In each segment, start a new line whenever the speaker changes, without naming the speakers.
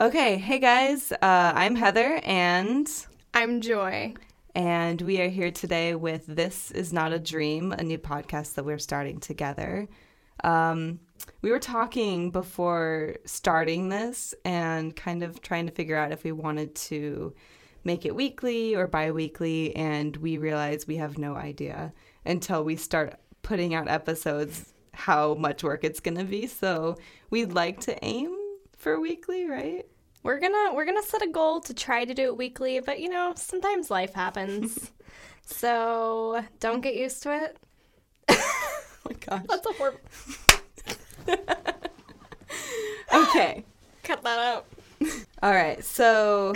Okay, hey guys, uh, I'm Heather and
I'm Joy.
And we are here today with This Is Not a Dream, a new podcast that we're starting together. Um, we were talking before starting this and kind of trying to figure out if we wanted to make it weekly or bi weekly, and we realized we have no idea until we start putting out episodes how much work it's going to be. So we'd like to aim for weekly, right?
We're gonna we're gonna set a goal to try to do it weekly, but you know sometimes life happens, so don't get used to it. oh my gosh, that's a horrible. okay, cut that
out. All right, so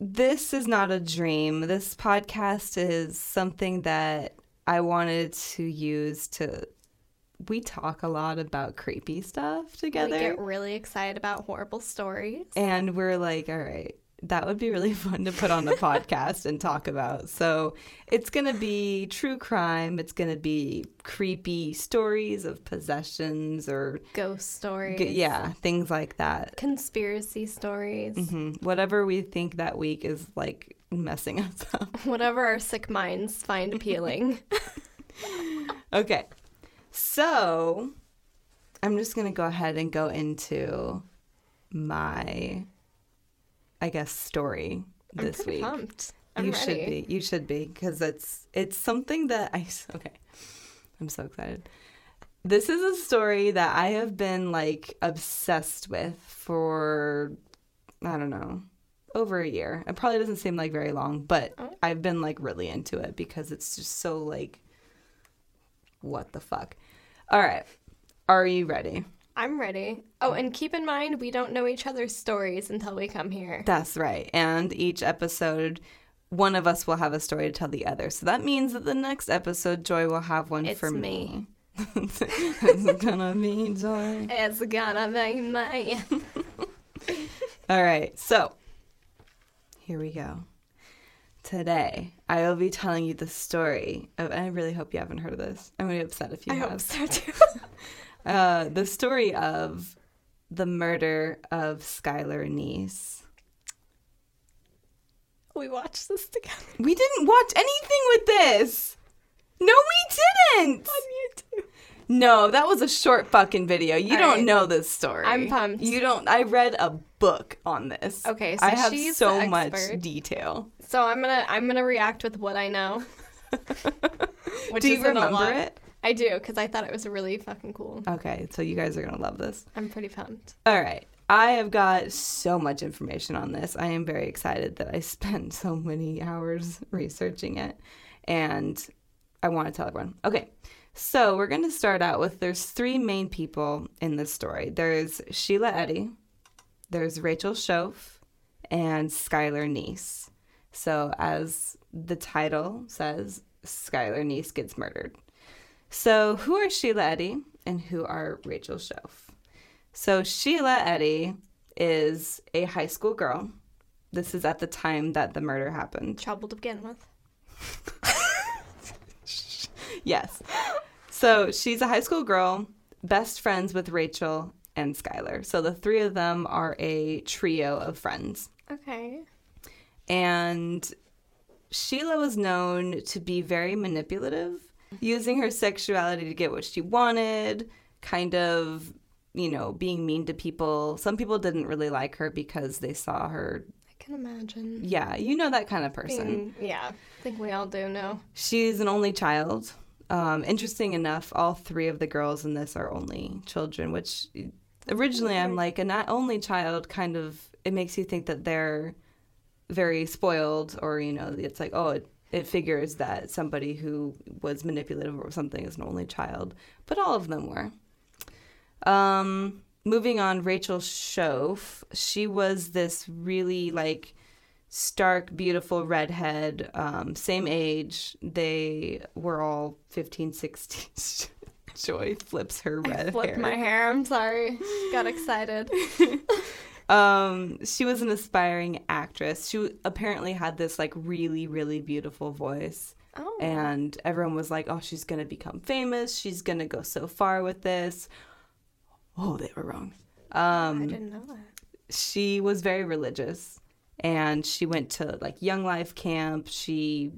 this is not a dream. This podcast is something that I wanted to use to we talk a lot about creepy stuff together. We get
really excited about horrible stories.
And we're like, all right, that would be really fun to put on the podcast and talk about. So it's going to be true crime. It's going to be creepy stories of possessions or
ghost stories. G-
yeah, things like that.
Conspiracy stories. Mm-hmm.
Whatever we think that week is like messing us up.
Whatever our sick minds find appealing.
okay. So I'm just going to go ahead and go into my, I guess, story I'm this week. Pumped. I'm you ready. should be. You should be because it's it's something that I okay. I'm so excited. This is a story that I have been like obsessed with for I don't know over a year. It probably doesn't seem like very long, but oh. I've been like really into it because it's just so like what the fuck. All right. Are you ready?
I'm ready. Oh, and keep in mind, we don't know each other's stories until we come here.
That's right. And each episode, one of us will have a story to tell the other. So that means that the next episode, Joy will have one it's for me. me. it's gonna be Joy. It's gonna be me. All right. So here we go today I will be telling you the story of, and I really hope you haven't heard of this. I'm going to be upset if you I have. hope so too. uh, the story of the murder of Skylar Neese.
We watched this together.
We didn't watch anything with this. No, we didn't. On YouTube. No, that was a short fucking video. You All don't right. know this story.
I'm pumped.
You don't. I read a book on this. Okay, so I have she's so much detail.
So I'm gonna I'm gonna react with what I know. do you remember it? I do because I thought it was really fucking cool.
Okay, so you guys are gonna love this.
I'm pretty pumped.
All right. I have got so much information on this. I am very excited that I spent so many hours researching it and I want to tell everyone. Okay. So we're going to start out with there's three main people in this story. There's Sheila Eddy, there's Rachel Shoaf, and Skylar Neese. So as the title says, Skylar Neese gets murdered. So who are Sheila Eddy and who are Rachel Shoaf? So Sheila Eddy is a high school girl. This is at the time that the murder happened.
Troubled to begin with.
yes. So she's a high school girl, best friends with Rachel and Skylar. So the three of them are a trio of friends. Okay. And Sheila was known to be very manipulative, using her sexuality to get what she wanted, kind of, you know, being mean to people. Some people didn't really like her because they saw her
I can imagine.
Yeah, you know that kind of person. Being,
yeah, I think we all do know.
She's an only child, um, interesting enough, all three of the girls in this are only children, which originally I'm like a not only child kind of it makes you think that they're very spoiled or you know it's like oh it, it figures that somebody who was manipulative or something is an only child, but all of them were. Um, moving on, Rachel Shoaf, she was this really like stark, beautiful redhead, um, same age. They were all 15, 16. Joy
flips her red I flipped hair. my hair. I'm sorry. Got excited.
um, she was an aspiring actress. She apparently had this like really, really beautiful voice. Oh. And everyone was like, "Oh, she's gonna become famous. She's gonna go so far with this." Oh, they were wrong. Um, I didn't know that. She was very religious and she went to like young life camp she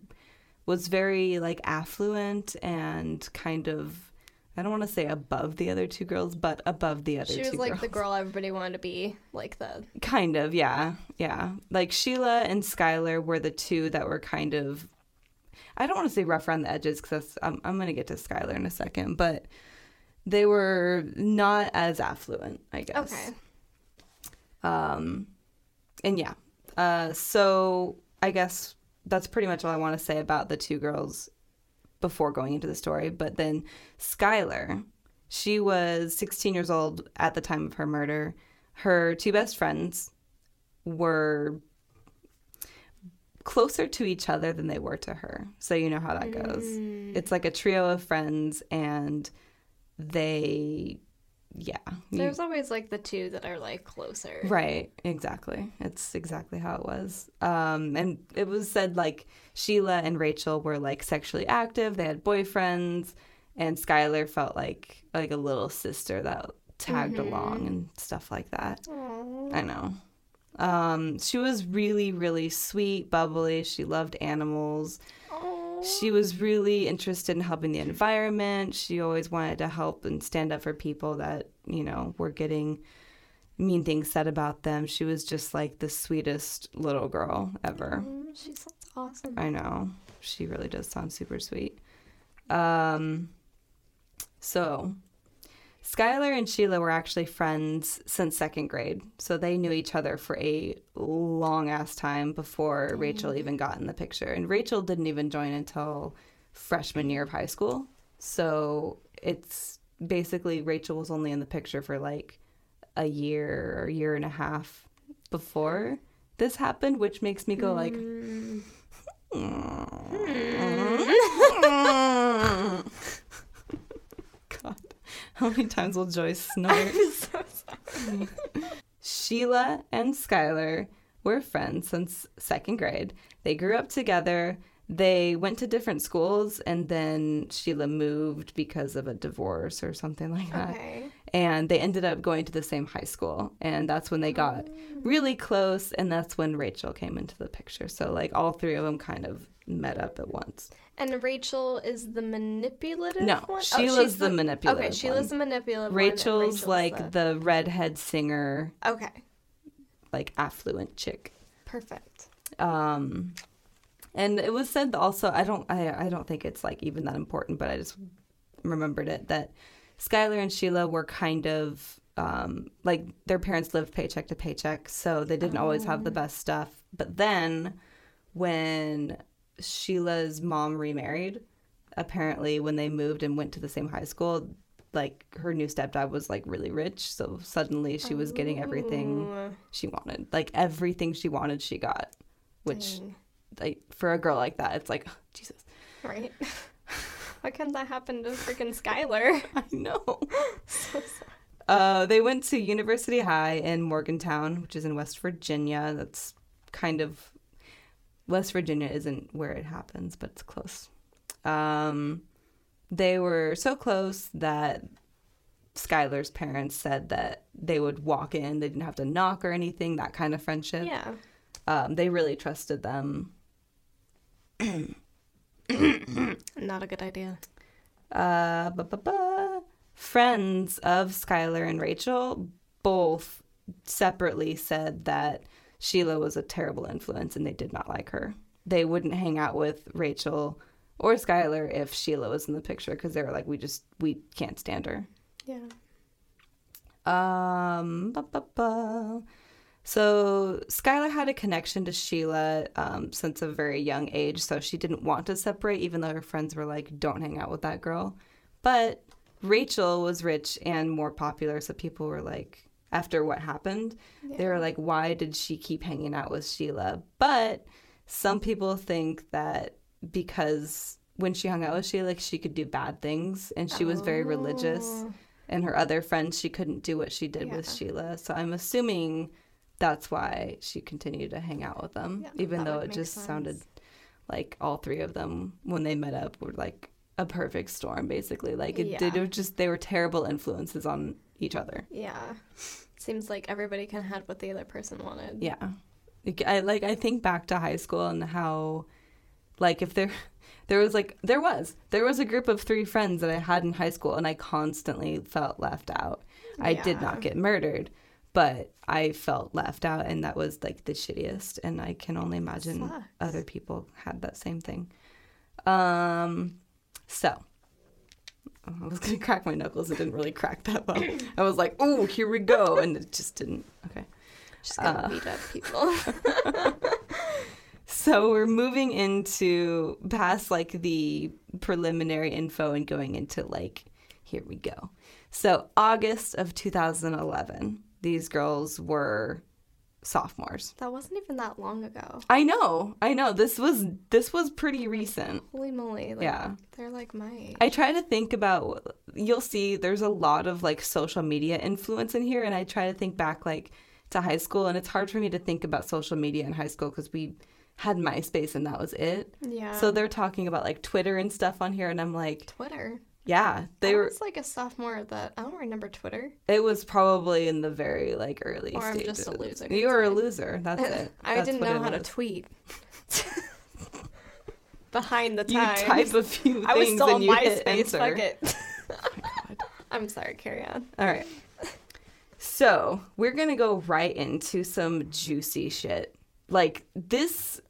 was very like affluent and kind of I don't want to say above the other two girls, but above the other two She was
like
girls.
the girl everybody wanted to be, like the
kind of, yeah. Yeah. Like Sheila and Skylar were the two that were kind of I don't want to say rough around the edges because I'm, I'm going to get to Skylar in a second, but they were not as affluent, I guess. Okay. Um, and yeah, uh, so I guess that's pretty much all I want to say about the two girls before going into the story. But then Skylar, she was 16 years old at the time of her murder. Her two best friends were closer to each other than they were to her. So you know how that goes. Mm. It's like a trio of friends and they yeah.
There's you, always like the two that are like closer.
Right, exactly. It's exactly how it was. Um, and it was said like Sheila and Rachel were like sexually active, they had boyfriends, and Skylar felt like like a little sister that tagged mm-hmm. along and stuff like that. Aww. I know. Um, she was really, really sweet, bubbly. She loved animals. She was really interested in helping the environment. She always wanted to help and stand up for people that, you know, were getting mean things said about them. She was just like the sweetest little girl ever. Mm, she
sounds awesome. I
know. She really does sound super sweet. Um, so Skylar and Sheila were actually friends since second grade, so they knew each other for a long ass time before Rachel even got in the picture. And Rachel didn't even join until freshman year of high school. So it's basically Rachel was only in the picture for like a year or year and a half before this happened, which makes me go like. Mm. Mm. How many times will Joyce snort? I'm so sorry. Sheila and Skylar were friends since second grade. They grew up together. They went to different schools, and then Sheila moved because of a divorce or something like that. Okay. And they ended up going to the same high school. And that's when they got oh. really close. And that's when Rachel came into the picture. So, like, all three of them kind of met up at once.
And Rachel is the manipulative no, one? is oh, she's the, the manipulative
Okay, Sheila's one. the manipulative Rachel's, Rachel's like the... the redhead singer. Okay. Like affluent chick.
Perfect. Um
and it was said also I don't I, I don't think it's like even that important, but I just remembered it that Skylar and Sheila were kind of um, like their parents lived paycheck to paycheck, so they didn't always have the oh. best stuff. But then when Sheila's mom remarried, apparently when they moved and went to the same high school, like her new stepdad was like really rich, so suddenly she was getting everything oh. she wanted. Like everything she wanted, she got. Which Dang. like for a girl like that, it's like oh, Jesus. Right.
Why can not that happen to freaking Skylar?
I know. so Uh, they went to University High in Morgantown, which is in West Virginia. That's kind of West Virginia isn't where it happens, but it's close. Um, they were so close that Skylar's parents said that they would walk in. They didn't have to knock or anything, that kind of friendship. Yeah. Um, they really trusted them. Not
a good idea.
Uh, Friends of Skylar and Rachel both separately said that Sheila was a terrible influence and they did not like her. They wouldn't hang out with Rachel or Skylar if Sheila was in the picture because they were like, we just, we can't stand her. Yeah. Um, ba, ba, ba. So Skylar had a connection to Sheila um, since a very young age, so she didn't want to separate, even though her friends were like, "Don't hang out with that girl." But Rachel was rich and more popular, so people were like, after what happened. Yeah. They were like, why did she keep hanging out with Sheila? But some people think that because when she hung out with Sheila, like, she could do bad things and she oh. was very religious. Oh. And her other friends, she couldn't do what she did yeah. with Sheila. So I'm assuming that's why she continued to hang out with them, yeah, even though it just sense. sounded like all three of them, when they met up, were like a perfect storm, basically. Like it did, it was just, they were terrible influences on each other.
Yeah. Seems like everybody kind of had what the other person wanted.
Yeah. I like I think back to high school and how like if there there was like there was there was a group of three friends that I had in high school and I constantly felt left out. Yeah. I did not get murdered, but I felt left out and that was like the shittiest and I can only imagine other people had that same thing. Um so I was gonna crack my knuckles. It didn't really crack that well. I was like, "Oh, here we go," and it just didn't. Okay, just gonna uh, beat up people. so we're moving into past like the preliminary info and going into like, here we go. So August of 2011, these girls were sophomores.
That wasn't even that long ago.
I know. I know. This was this was pretty recent. Holy moly. Like, yeah. They're like my age. I try to think about you'll see there's a lot of like social media influence in here and I try to think back like to high school and it's hard for me to think about social media in high school cuz we had MySpace and that was it. Yeah. So they're talking about like Twitter and stuff on here and I'm like
Twitter.
Yeah, they
I were. was like a sophomore that I don't remember Twitter.
It was probably in the very like early. Or I'm stages. just a loser. You were a loser. That's it.
I didn't know how to tweet. Behind the times, you type a few things I was still and you hit enter. Fuck it. oh I'm sorry. Carry on.
All right. So we're gonna go right into some juicy shit. Like this,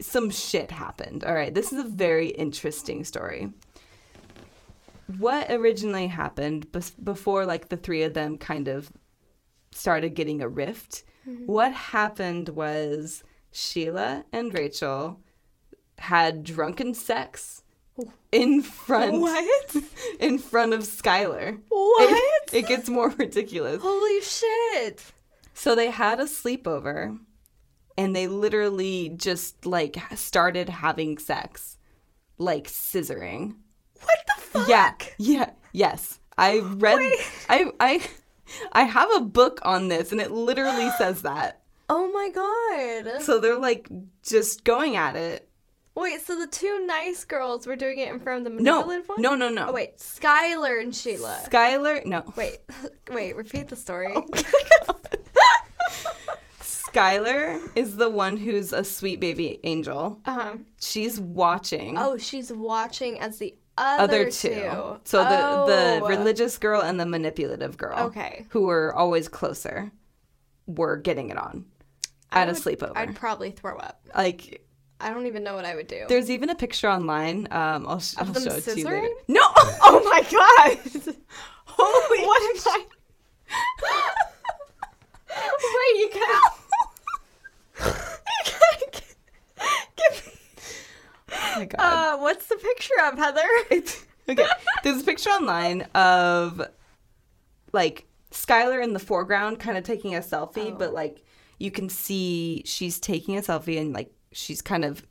some shit happened. All right. This is a very interesting story what originally happened be- before like the three of them kind of started getting a rift mm-hmm. what happened was sheila and rachel had drunken sex in front what in front of skylar what it, it gets more ridiculous
holy shit
so they had a sleepover and they literally just like started having sex like scissoring
what the fuck? Yeah.
Yeah. Yes. I read Wait. I I I have a book on this and it literally says that.
Oh my
god. So they're like just going at it.
Wait, so the two nice girls were doing it in front of the
manipulative no, one? No, no, no.
Oh, wait, Skylar and Sheila.
Skylar, no.
Wait, wait, repeat the story. Oh
Skylar is the one who's a sweet baby angel. Uh huh. She's watching.
Oh, she's watching as the other, other two. two.
So
oh.
the the oh. religious girl and the manipulative girl, okay, who were always closer, were getting it on at would, a sleepover.
I'd probably throw up.
Like
I don't even know what I would do.
There's even a picture online. Um, I'll, sh- I'll show it scissoring? to you later. No! oh my god! Holy! What am I?
Wait, you can't. you can't give me Oh my god. Uh, what's the picture of Heather?
It's, okay. There's a picture online of like Skylar in the foreground, kind of taking a selfie, oh. but like you can see she's taking a selfie and like she's kind of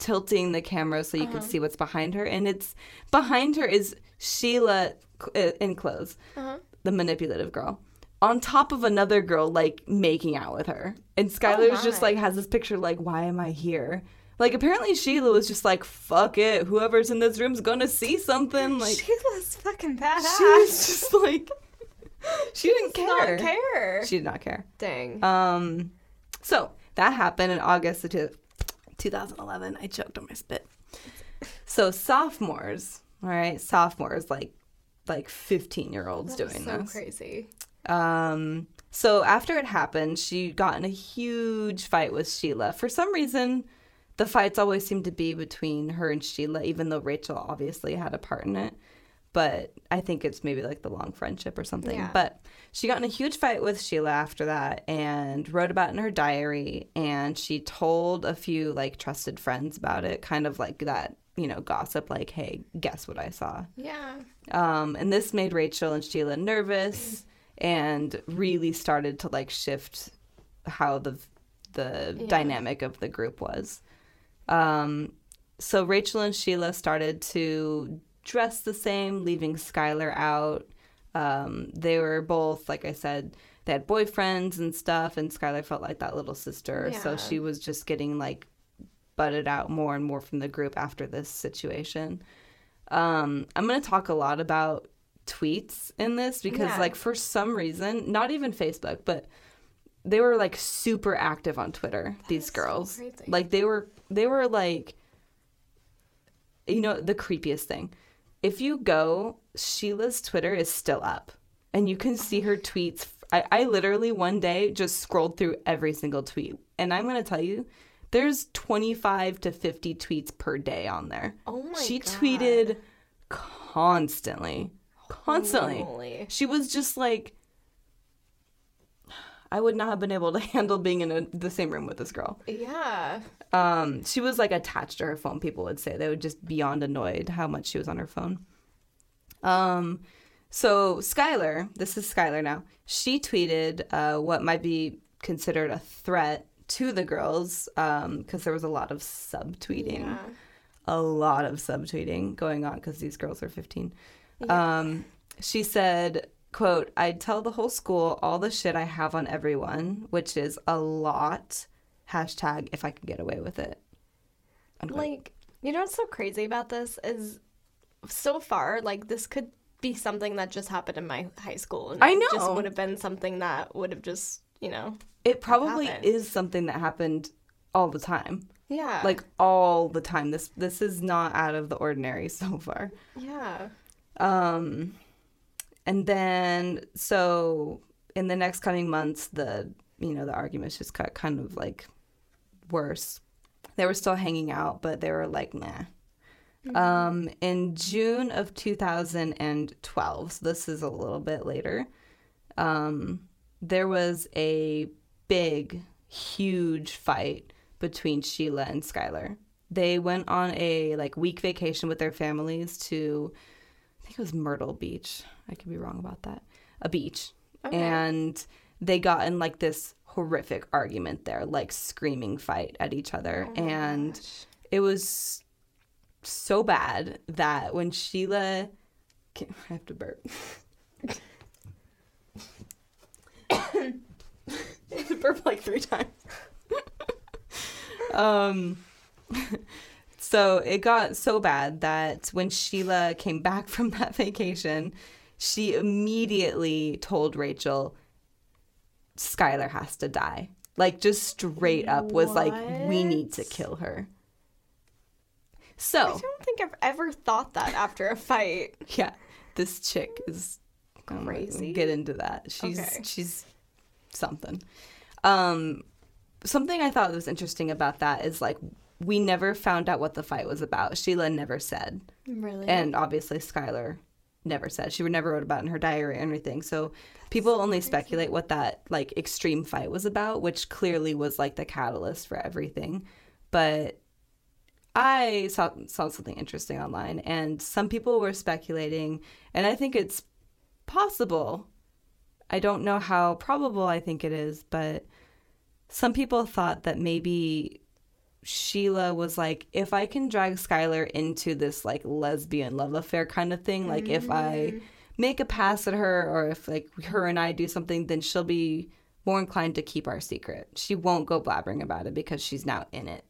tilting the camera so you uh-huh. can see what's behind her. And it's behind her is Sheila uh, in clothes, uh-huh. the manipulative girl on top of another girl like making out with her. And Skylar's oh just like has this picture like, why am I here? Like apparently Sheila was just like, fuck it, whoever's in this room's gonna see something. Like Sheila's fucking badass. She was just like She, she didn't care. care. She did not care. Dang. Um so that happened in August of t- 2011. I choked on my spit. So sophomores, all right, sophomores like like 15 year olds doing so this. crazy. Um so after it happened, she got in a huge fight with Sheila. For some reason, the fights always seem to be between her and Sheila, even though Rachel obviously had a part in it. But I think it's maybe like the long friendship or something. Yeah. But she got in a huge fight with Sheila after that and wrote about in her diary. And she told a few like trusted friends about it, kind of like that, you know, gossip, like, hey, guess what I saw? Yeah. Um, and this made Rachel and Sheila nervous and really started to like shift how the the yeah. dynamic of the group was. Um, so Rachel and Sheila started to dress the same, leaving Skylar out. Um, they were both, like I said, they had boyfriends and stuff, and Skylar felt like that little sister. Yeah. So she was just getting like butted out more and more from the group after this situation. Um, I'm going to talk a lot about tweets in this because, yeah. like, for some reason, not even Facebook, but they were like super active on Twitter. That these girls, so like they were, they were like, you know, the creepiest thing. If you go, Sheila's Twitter is still up, and you can see her tweets. I, I literally one day just scrolled through every single tweet, and I'm gonna tell you, there's 25 to 50 tweets per day on there. Oh my She God. tweeted constantly. Constantly. Holy. She was just like I would not have been able to handle being in a, the same room with this girl. Yeah. Um, she was like attached to her phone. People would say they were just beyond annoyed how much she was on her phone. Um, so Skylar, this is Skylar now. She tweeted uh, what might be considered a threat to the girls because um, there was a lot of subtweeting, yeah. a lot of subtweeting going on because these girls are 15. Yeah. Um, she said, quote, I'd tell the whole school all the shit I have on everyone, which is a lot. Hashtag if I could get away with it.
Unquote. Like, you know what's so crazy about this is so far, like, this could be something that just happened in my high school. And I know. just would have been something that would have just, you know.
It probably happened. is something that happened all the time. Yeah. Like all the time. This this is not out of the ordinary so far. Yeah. Um and then, so in the next coming months, the you know the arguments just got kind of like worse. They were still hanging out, but they were like, nah. Mm-hmm. Um, in June of 2012, so this is a little bit later, um, there was a big, huge fight between Sheila and Skylar. They went on a like week vacation with their families to I think it was Myrtle Beach. I could be wrong about that. A beach. Okay. And they got in like this horrific argument there, like screaming fight at each other. Oh and gosh. it was so bad that when Sheila, I have to burp. burp like three times. um, so it got so bad that when Sheila came back from that vacation, she immediately told Rachel, Skylar has to die. Like, just straight up was what? like, we need to kill her.
So. I don't think I've ever thought that after a fight.
yeah. This chick is crazy. we get into that. She's okay. she's something. Um, something I thought was interesting about that is like we never found out what the fight was about. Sheila never said. Really? And obviously Skylar never said. She never wrote about in her diary or anything. So That's people only crazy. speculate what that like extreme fight was about, which clearly was like the catalyst for everything. But I saw saw something interesting online and some people were speculating and I think it's possible. I don't know how probable I think it is, but some people thought that maybe Sheila was like, if I can drag Skylar into this like lesbian love affair kind of thing, like mm if I mm-hmm. make a pass at her or if like her and I do something, then she'll be more inclined to keep our secret. She won't go blabbering about it because she's now in it,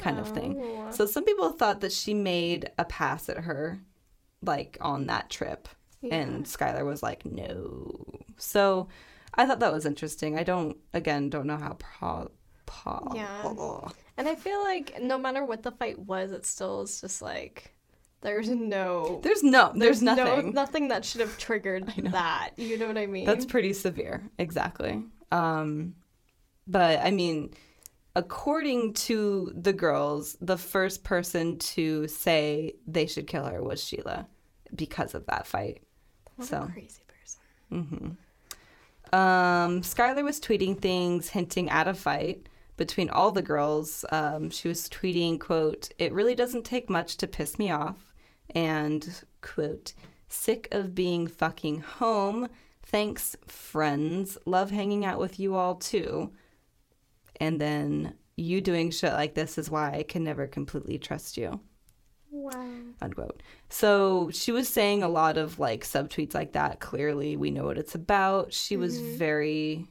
kind oh. of thing. So some people thought that she made a pass at her, like on that trip. Yeah. And Skylar was like, no. So I thought that was interesting. I don't, again, don't know how. Paul. Paul.
yeah. And I feel like no matter what the fight was, it still is just like there's no
There's no there's, there's nothing. No,
nothing that should have triggered that. You know what I mean?
That's pretty severe. Exactly. Um but I mean according to the girls, the first person to say they should kill her was Sheila because of that fight. What so crazy person. Mm-hmm. Um, Skylar was tweeting things hinting at a fight between all the girls. Um, she was tweeting, quote, It really doesn't take much to piss me off. And, quote, sick of being fucking home. Thanks, friends. Love hanging out with you all too. And then you doing shit like this is why I can never completely trust you. Wow. Unquote. So she was saying a lot of like subtweets like that. Clearly, we know what it's about. She mm-hmm. was very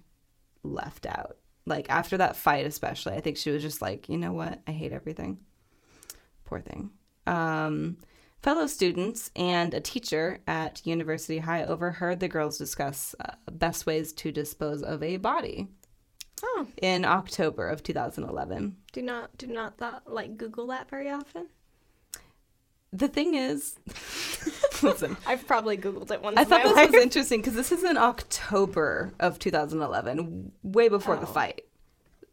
left out like after that fight especially i think she was just like you know what i hate everything poor thing um, fellow students and a teacher at university high overheard the girls discuss uh, best ways to dispose of a body oh. in october of 2011 do not
do not like google that very often
the thing is,
listen, I've probably Googled it once. I thought
this life. was interesting because this is in October of 2011, way before oh. the fight.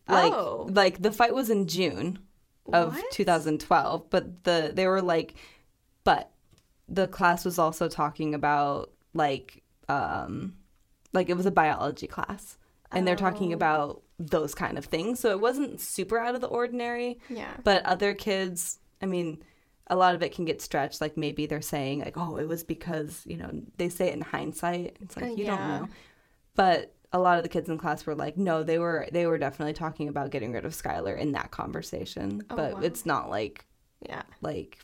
Like, oh. like the fight was in June of what? 2012, but the they were like, but the class was also talking about like, um, like it was a biology class, and oh. they're talking oh. about those kind of things. So it wasn't super out of the ordinary. Yeah. But other kids, I mean a lot of it can get stretched. Like maybe they're saying like, oh, it was because you know they say it in hindsight. It's like uh, you yeah. don't know, but a lot of the kids in class were like, no, they were they were definitely talking about getting rid of Skylar in that conversation, oh, but wow. it's not like yeah like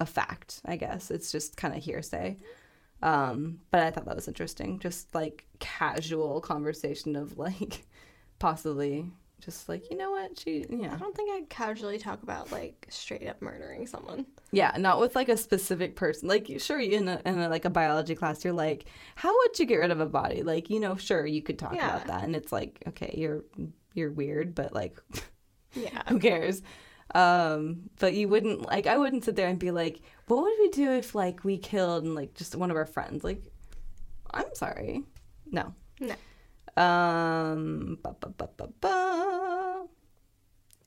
a fact. I guess it's just kind of hearsay. Um, but I thought that was interesting, just like casual conversation of like possibly just like you know what she yeah i
don't think i casually talk about like straight up murdering someone
yeah not with like a specific person like sure in a, in a, like a biology class you're like how would you get rid of a body like you know sure you could talk yeah. about that and it's like okay you're you're weird but like yeah who cares um but you wouldn't like i wouldn't sit there and be like what would we do if like we killed and like just one of our friends like i'm sorry no no um, ba, ba, ba,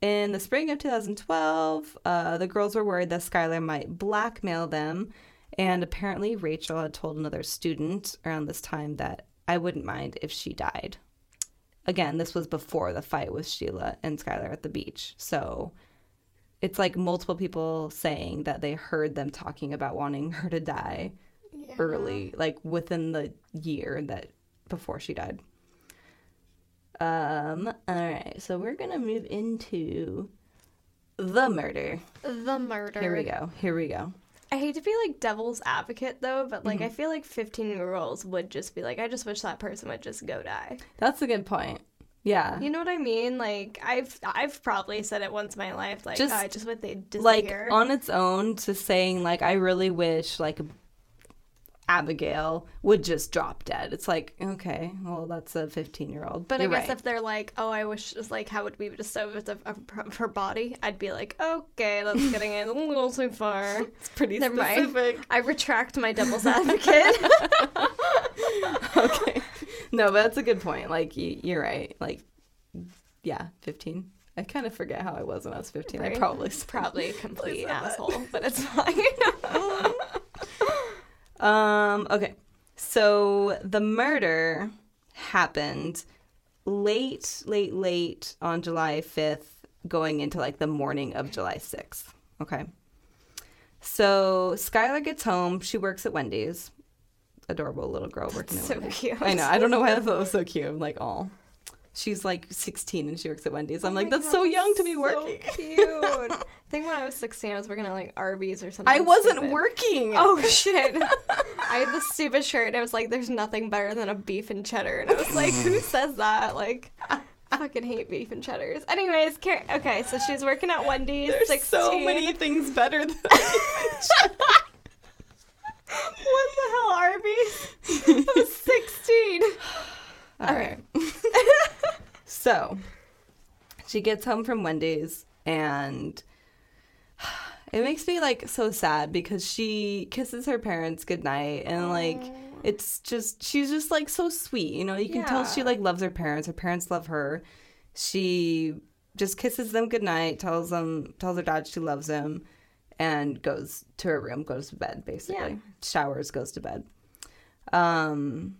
In the spring of 2012, uh, the girls were worried that Skylar might blackmail them, and apparently Rachel had told another student around this time that I wouldn't mind if she died. Again, this was before the fight with Sheila and Skylar at the beach, so it's like multiple people saying that they heard them talking about wanting her to die yeah. early, like within the year that before she died. Um, all right, so we're gonna move into the murder.
The murder.
Here we go. Here we go.
I hate to be like devil's advocate though, but like mm-hmm. I feel like 15 year olds would just be like, I just wish that person would just go die.
That's a good point. Yeah.
You know what I mean? Like I've I've probably said it once in my life, like just, oh, I just wish they disappear.
Like on its own to saying like I really wish like Abigail would just drop dead. It's like, okay, well, that's a 15 year old.
But You're I guess right. if they're like, oh, I wish, just like, how would we so of, of, of her body? I'd be like, okay, that's getting a little too far. It's pretty Never specific. Mind. I retract my devil's advocate. okay.
No, but that's a good point. Like, you're right. Like, yeah, 15. I kind of forget how I was when I was 15. Right. I probably probably a complete asshole, but it's fine. Um, okay. So the murder happened late, late, late on July 5th, going into like the morning of July 6th. Okay. So Skylar gets home. She works at Wendy's. Adorable little girl working That's at so Wendy's. cute. I know. I don't know why that was so cute. I'm like, oh, she's like 16 and she works at Wendy's. Oh I'm oh like, that's God, so young to be so working. Cute.
I think when I was 16, I was working at like Arby's or something. I
wasn't stupid. working.
Oh shit! I had this stupid shirt. And I was like, there's nothing better than a beef and cheddar. And I was like, who says that? Like. I fucking hate beef and cheddars. Anyways, okay, so she's working at Wendy's.
There's 16. so many things better than
beef and cheddar. what the hell, Arby's? I was 16.
All right. so she gets home from Wendy's and it makes me like so sad because she kisses her parents goodnight and like Aww. it's just she's just like so sweet, you know. You can yeah. tell she like loves her parents. Her parents love her. She just kisses them goodnight, tells them tells her dad she loves him and goes to her room, goes to bed basically. Yeah. Showers, goes to bed. Um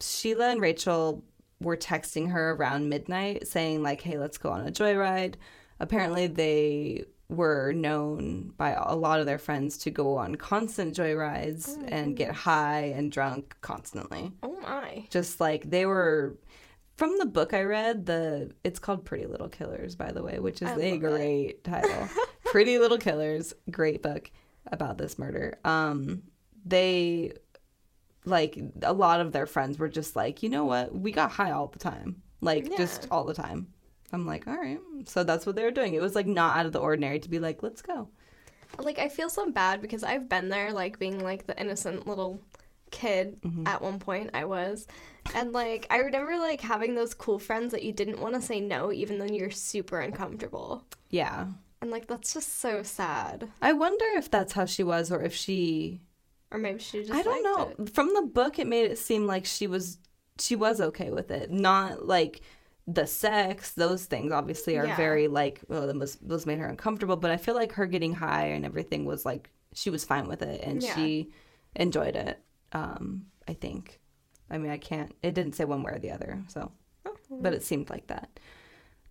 Sheila and Rachel were texting her around midnight saying like, "Hey, let's go on a joyride." Apparently, they were known by a lot of their friends to go on constant joyrides oh and get high and drunk constantly. Oh my. Just like they were from the book I read, the it's called Pretty Little Killers by the way, which is a great it. title. Pretty Little Killers, great book about this murder. Um they like a lot of their friends were just like, you know what, we got high all the time, like yeah. just all the time. I'm like, all right, so that's what they were doing. It was like not out of the ordinary to be like, let's go.
Like I feel so bad because I've been there, like being like the innocent little kid mm-hmm. at one point I was. And like I remember like having those cool friends that you didn't want to say no even though you're super uncomfortable. Yeah. And like that's just so sad.
I wonder if that's how she was or if she or maybe she just. I don't know. It. From the book, it made it seem like she was she was okay with it, not like the sex. Those things obviously are yeah. very like well, oh, those those made her uncomfortable. But I feel like her getting high and everything was like she was fine with it and yeah. she enjoyed it. Um, I think. I mean, I can't. It didn't say one way or the other, so. Oh. But it seemed like that.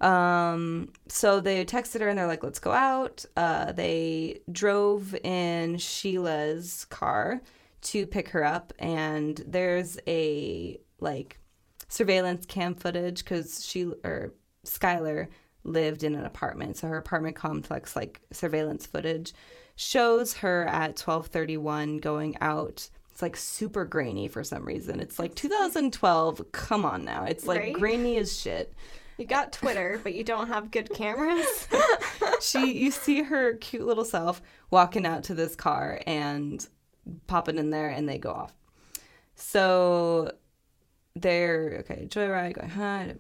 Um, so they texted her and they're like, let's go out. Uh, they drove in Sheila's car to pick her up, and there's a like surveillance cam footage because she or Skylar lived in an apartment, so her apartment complex like surveillance footage shows her at 12:31 going out it's like super grainy for some reason. It's like 2012. Come on now. It's like right? grainy as shit.
You got Twitter, but you don't have good cameras.
she you see her cute little self walking out to this car and popping in there and they go off. So they're okay, joyride, going hide.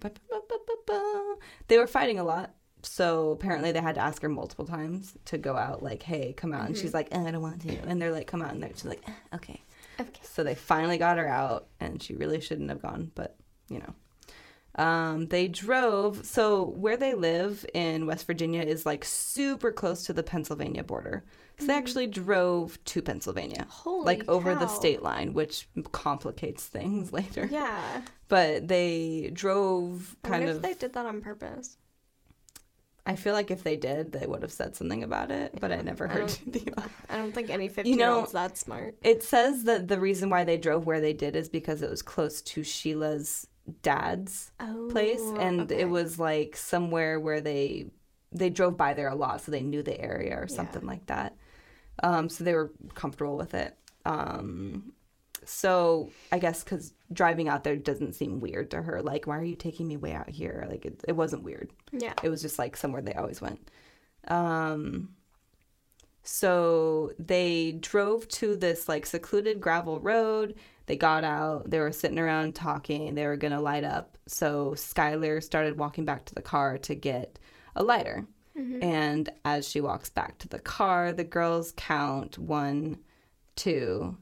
They were fighting a lot. So apparently they had to ask her multiple times to go out, like, hey, come out. Mm-hmm. And she's mm-hmm. like, eh, I don't want to. And they're like, come out. And they're, she's like, eh, okay. Okay. So they finally got her out, and she really shouldn't have gone, but you know. Um, they drove. So where they live in West Virginia is like super close to the Pennsylvania border. So mm-hmm. they actually drove to Pennsylvania, Holy like cow. over the state line, which complicates things later. Yeah, but they drove kind
of. they did that on purpose.
I feel like if they did, they would have said something about it, but I never heard. I
about it. I don't think any fifteen-year-old's that smart.
It says that the reason why they drove where they did is because it was close to Sheila's dad's oh, place and okay. it was like somewhere where they they drove by there a lot so they knew the area or something yeah. like that um, so they were comfortable with it um, so i guess because driving out there doesn't seem weird to her like why are you taking me way out here like it, it wasn't weird yeah it was just like somewhere they always went um, so they drove to this like secluded gravel road they got out, they were sitting around talking, they were going to light up. So Skylar started walking back to the car to get a lighter. Mm-hmm. And as she walks back to the car, the girls count one, two,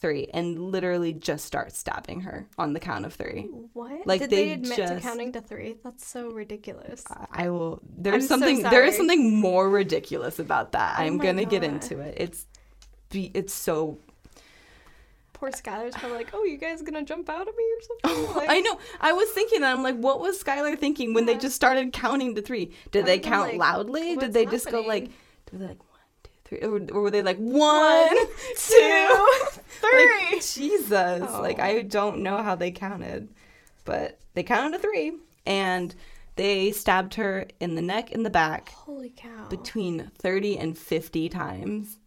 three, and literally just start stabbing her on the count of three. What? Like Did they, they admit
just... to counting to three? That's so ridiculous.
I, I will. There's I'm something. So there is something more ridiculous about that. Oh I'm gonna God. get into it. It's, be, it's so
poor Skylar's probably like, "Oh, you guys gonna jump out at me or something?" Oh, like,
I know. I was thinking that. I'm like, what was Skylar thinking when yeah. they just started counting to three? Did they count like, loudly? Did they happening? just go like, they like one, two, three, or, or were they like one, two, three? Like, Jesus! Oh. Like I don't know how they counted, but they counted to three and. They stabbed her in the neck and the back. Holy cow. Between 30 and 50 times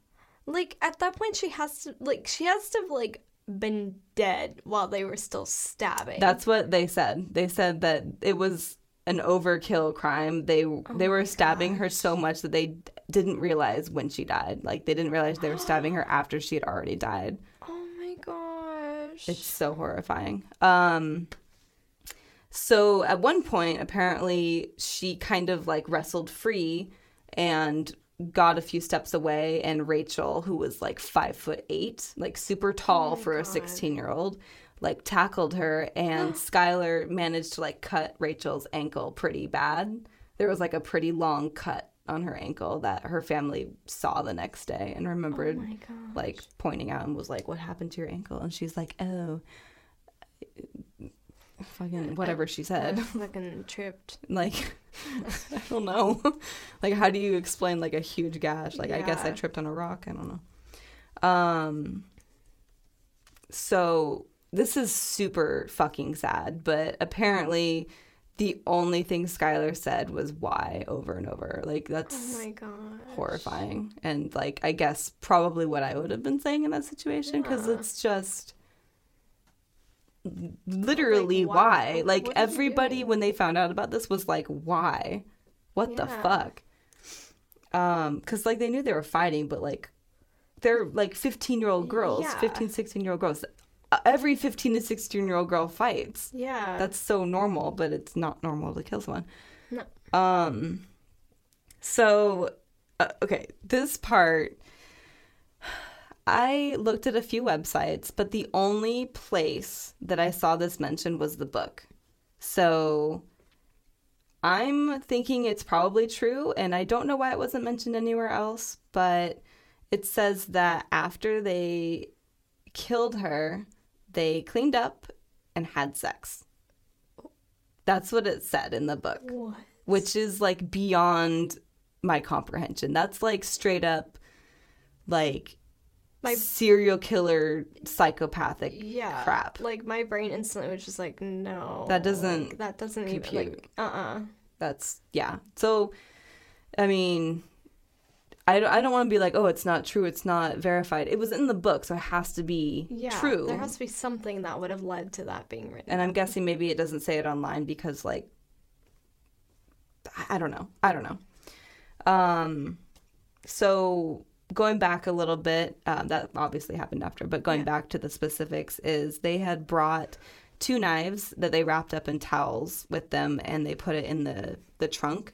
like at that point she has to like she has to have like been dead while they were still stabbing.
That's what they said. They said that it was an overkill crime. They oh they were stabbing gosh. her so much that they didn't realize when she died. Like they didn't realize they were stabbing her after she had already died. Oh my gosh. It's so horrifying. Um so at one point apparently she kind of like wrestled free and got a few steps away and Rachel, who was like five foot eight, like super tall oh for God. a 16 year old, like tackled her and Skylar managed to like cut Rachel's ankle pretty bad. There was like a pretty long cut on her ankle that her family saw the next day and remembered oh like pointing out and was like, What happened to your ankle? And she's like, Oh, fucking whatever she said.
fucking tripped.
Like, I don't know. like, how do you explain like a huge gash? Like, yeah. I guess I tripped on a rock. I don't know. Um. So this is super fucking sad, but apparently. The only thing Skylar said was why over and over. Like, that's oh horrifying. And, like, I guess probably what I would have been saying in that situation because yeah. it's just literally like, why? why? Like everybody when they found out about this was like why? What yeah. the fuck? Um cuz like they knew they were fighting but like they're like 15-year-old girls, yeah. 15 16-year-old girls. Uh, every 15 to 16-year-old girl fights. Yeah. That's so normal, but it's not normal to kill someone. No. Um so uh, okay, this part I looked at a few websites, but the only place that I saw this mentioned was the book. So I'm thinking it's probably true, and I don't know why it wasn't mentioned anywhere else, but it says that after they killed her, they cleaned up and had sex. That's what it said in the book. What? Which is like beyond my comprehension. That's like straight up like my serial killer psychopathic yeah, crap.
Like my brain instantly was just like, no.
That doesn't like, that doesn't compute. even like uh uh-uh. uh That's yeah. So I mean I don't, I don't want to be like, oh, it's not true, it's not verified. It was in the book, so it has to be yeah, true.
There has to be something that would have led to that being written.
And I'm guessing maybe it doesn't say it online because, like, I don't know. I don't know. Um, so going back a little bit, um, that obviously happened after, but going yeah. back to the specifics, is they had brought two knives that they wrapped up in towels with them and they put it in the, the trunk.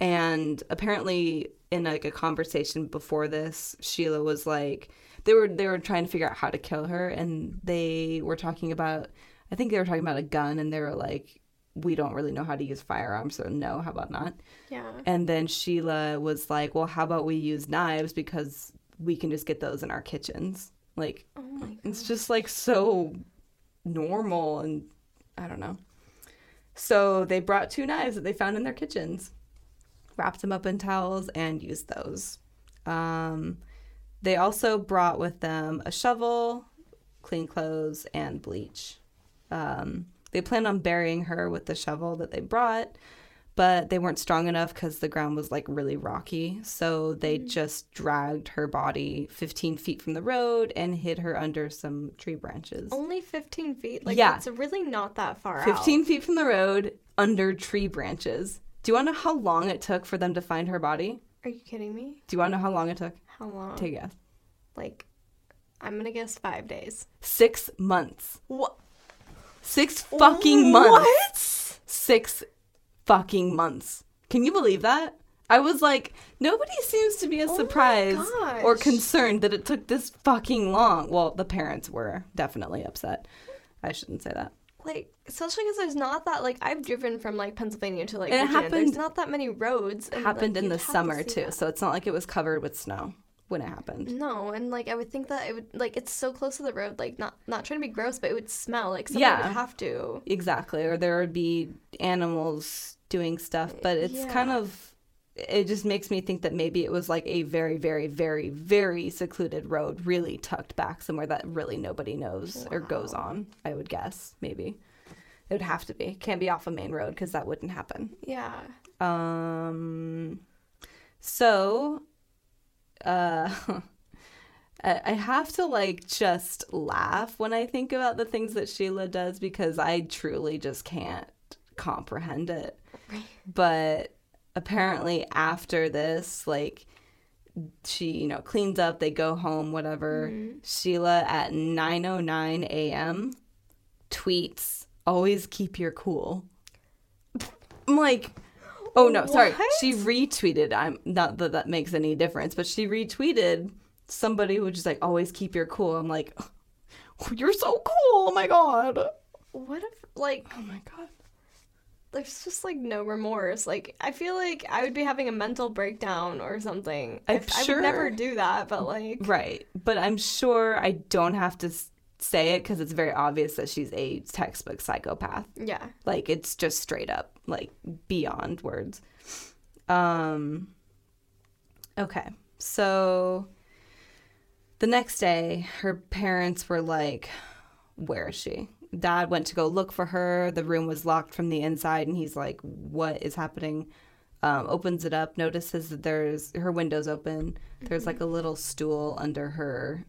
And apparently, in like a conversation before this, Sheila was like, they were they were trying to figure out how to kill her, and they were talking about, I think they were talking about a gun, and they were like, we don't really know how to use firearms, so no, how about not? Yeah. And then Sheila was like, well, how about we use knives because we can just get those in our kitchens. Like, oh it's just like so normal, and I don't know. So they brought two knives that they found in their kitchens, wrapped them up in towels, and used those. Um, they also brought with them a shovel, clean clothes, and bleach. Um, they planned on burying her with the shovel that they brought, but they weren't strong enough because the ground was like really rocky. So they mm. just dragged her body 15 feet from the road and hid her under some tree branches.
Only 15 feet? Like, yeah. it's really not that far
15 out. feet from the road under tree branches. Do you want to know how long it took for them to find her body?
Are you kidding me?
Do you want to know how long it took? How long? Take
a guess. Like, I'm going to guess five days.
Six months. What? Six fucking months. What? Six fucking months. Can you believe that? I was like, nobody seems to be as oh surprised or concerned that it took this fucking long. Well, the parents were definitely upset. I shouldn't say that.
Like, especially because there's not that like I've driven from like Pennsylvania to like it happened. There's not that many roads.
And, happened like, in the summer to too, that. so it's not like it was covered with snow when it happened.
No, and like I would think that it would like it's so close to the road, like not not trying to be gross, but it would smell like something yeah, would
have to. Exactly. Or there would be animals doing stuff, but it's yeah. kind of it just makes me think that maybe it was like a very very very very secluded road really tucked back somewhere that really nobody knows wow. or goes on i would guess maybe it would have to be can't be off a main road because that wouldn't happen yeah um so uh, I have to like just laugh when I think about the things that Sheila does because I truly just can't comprehend it. But apparently, after this, like, she you know cleans up they go home whatever mm-hmm. sheila at 909 a.m tweets always keep your cool I'm like Oh no, sorry. She retweeted. I'm not that that makes any difference, but she retweeted somebody who was just like always keep your cool. I'm like, oh, you're so cool. Oh my god.
What if like? Oh my god. There's just like no remorse. Like I feel like I would be having a mental breakdown or something. I'm sure. I would never do that, but like.
Right, but I'm sure I don't have to say it because it's very obvious that she's a textbook psychopath. Yeah. Like it's just straight up, like beyond words. Um okay. So the next day, her parents were like, Where is she? Dad went to go look for her. The room was locked from the inside, and he's like, What is happening? Um, opens it up, notices that there's her window's open. There's mm-hmm. like a little stool under her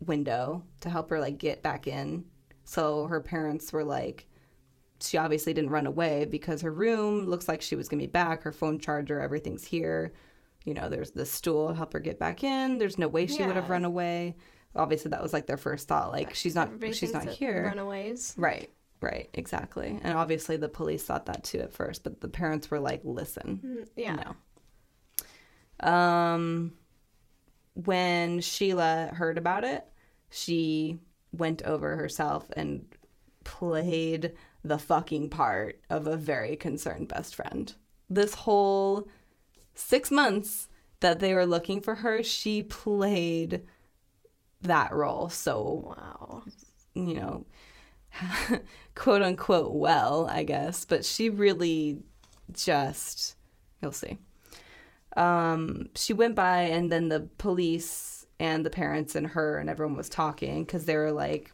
window to help her like get back in. So her parents were like, she obviously didn't run away because her room looks like she was gonna be back. Her phone charger, everything's here. You know, there's the stool help her get back in. There's no way she yeah. would have run away. Obviously, that was like their first thought. Like she's not, she's not here. Runaways, right? Right, exactly. And obviously the police thought that too at first, but the parents were like, listen. Mm, yeah. No. Um when Sheila heard about it, she went over herself and played the fucking part of a very concerned best friend. This whole six months that they were looking for her, she played that role. So, wow. You know, quote unquote, well, I guess, but she really just, you'll see um, she went by, and then the police and the parents and her and everyone was talking because they were like,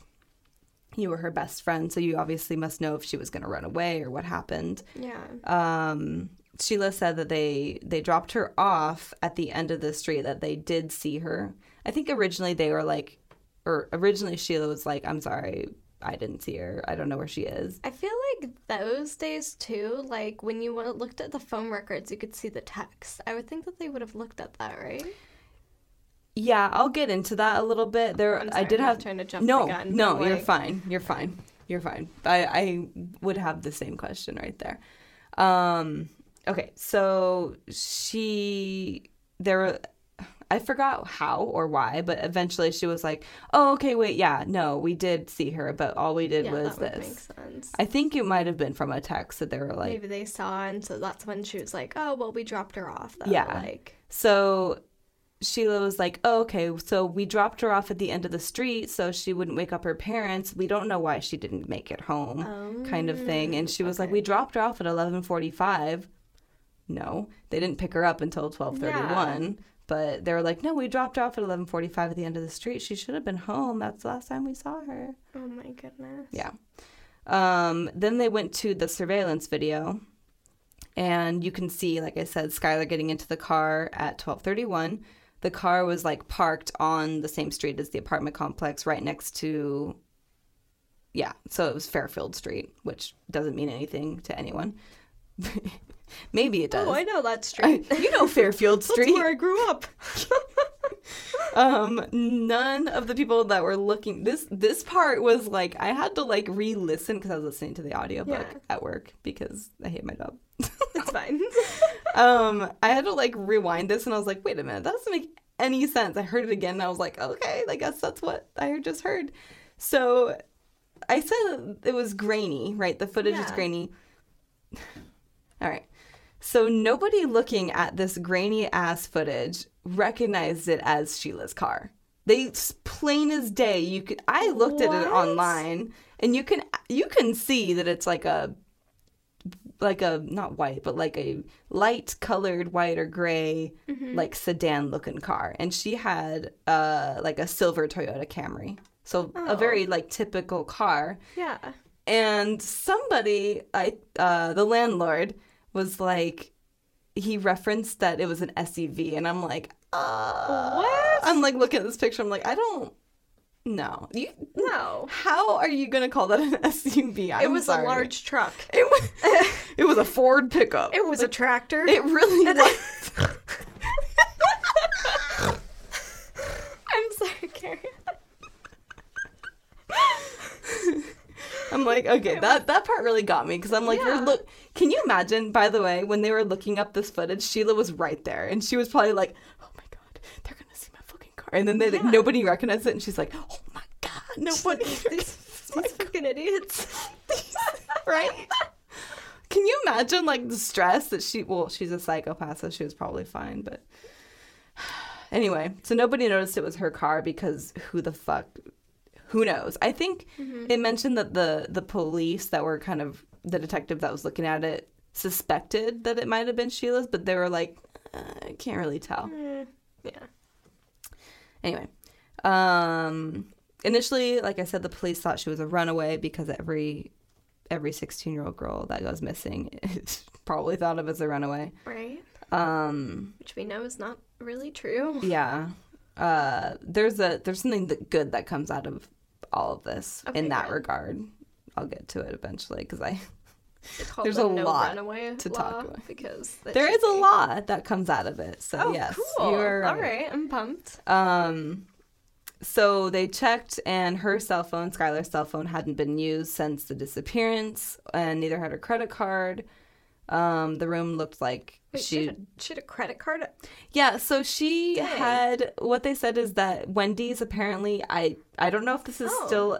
you were her best friend, so you obviously must know if she was going to run away or what happened. Yeah. Um, Sheila said that they they dropped her off at the end of the street that they did see her. I think originally they were like or originally Sheila was like, "I'm sorry, I didn't see her. I don't know where she is.
I feel like those days too, like when you looked at the phone records, you could see the text. I would think that they would have looked at that, right?
Yeah, I'll get into that a little bit. There, sorry, I did have trying to jump. No, no, like... you're fine. You're fine. You're fine. I I would have the same question right there. Um, okay, so she there I forgot how or why, but eventually she was like, "Oh, okay, wait, yeah, no, we did see her, but all we did yeah, was that this." I think it might have been from a text that they were like,
maybe they saw, and so that's when she was like, "Oh, well, we dropped her off." Though. Yeah,
like so. Sheila was like, oh, okay, so we dropped her off at the end of the street so she wouldn't wake up her parents. We don't know why she didn't make it home, um, kind of thing. And she was oh, okay. like, we dropped her off at 11:45. No, they didn't pick her up until 12:31. Yeah but they were like, no, we dropped off at 11:45 at the end of the street. She should have been home. That's the last time we saw her.
Oh my goodness.
Yeah. Um, then they went to the surveillance video, and you can see, like I said, Skylar getting into the car at 12:31. The car was like parked on the same street as the apartment complex, right next to. Yeah, so it was Fairfield Street, which doesn't mean anything to anyone. Maybe it does.
Oh, I know that street. I,
you know Fairfield Street.
That's where I grew up.
um, none of the people that were looking this this part was like I had to like re-listen because I was listening to the audiobook yeah. at work because I hate my job. it's fine. um, I had to like rewind this and I was like, wait a minute, that doesn't make any sense. I heard it again and I was like, okay, I guess that's what I just heard. So I said it was grainy, right? The footage yeah. is grainy. All right. So nobody looking at this grainy ass footage recognized it as Sheila's car. They plain as day. You could I looked what? at it online and you can you can see that it's like a like a not white but like a light colored white or gray mm-hmm. like sedan looking car and she had uh like a silver Toyota Camry. So oh. a very oh. like typical car. Yeah. And somebody I uh the landlord was like he referenced that it was an SUV, and I'm like, uh, ah. what? I'm like looking at this picture. I'm like, I don't. No, you no. How are you gonna call that an SUV?
I'm it was sorry. a large truck.
It was. it was a Ford pickup.
It was like, a tractor. It really was.
I'm like, okay, that that part really got me because I'm like, yeah. you're look. Can you imagine? By the way, when they were looking up this footage, Sheila was right there, and she was probably like, oh my god, they're gonna see my fucking car, and then they yeah. like, nobody recognized it, and she's like, oh my god, nobody. these, these fucking idiots, right? Can you imagine like the stress that she? Well, she's a psychopath, so she was probably fine, but. Anyway, so nobody noticed it was her car because who the fuck who knows? I think mm-hmm. it mentioned that the the police that were kind of the detective that was looking at it suspected that it might have been Sheila's, but they were like, uh, I can't really tell. Mm, yeah. Anyway, um, initially, like I said, the police thought she was a runaway because every every sixteen year old girl that goes missing is probably thought of as a runaway, right?
Um, Which we know is not really true.
Yeah. Uh, there's a there's something that good that comes out of all of this okay, in that good. regard. I'll get to it eventually because I there's a no lot to talk about because there is be. a lot that comes out of it. So oh, yes, cool.
you're all right. I'm pumped. Um,
so they checked, and her cell phone, Skylar's cell phone, hadn't been used since the disappearance, and neither had her credit card. Um, the room looked like Wait,
she, she, had, a credit card.
Yeah, so she Dang. had what they said is that Wendy's apparently I I don't know if this is oh. still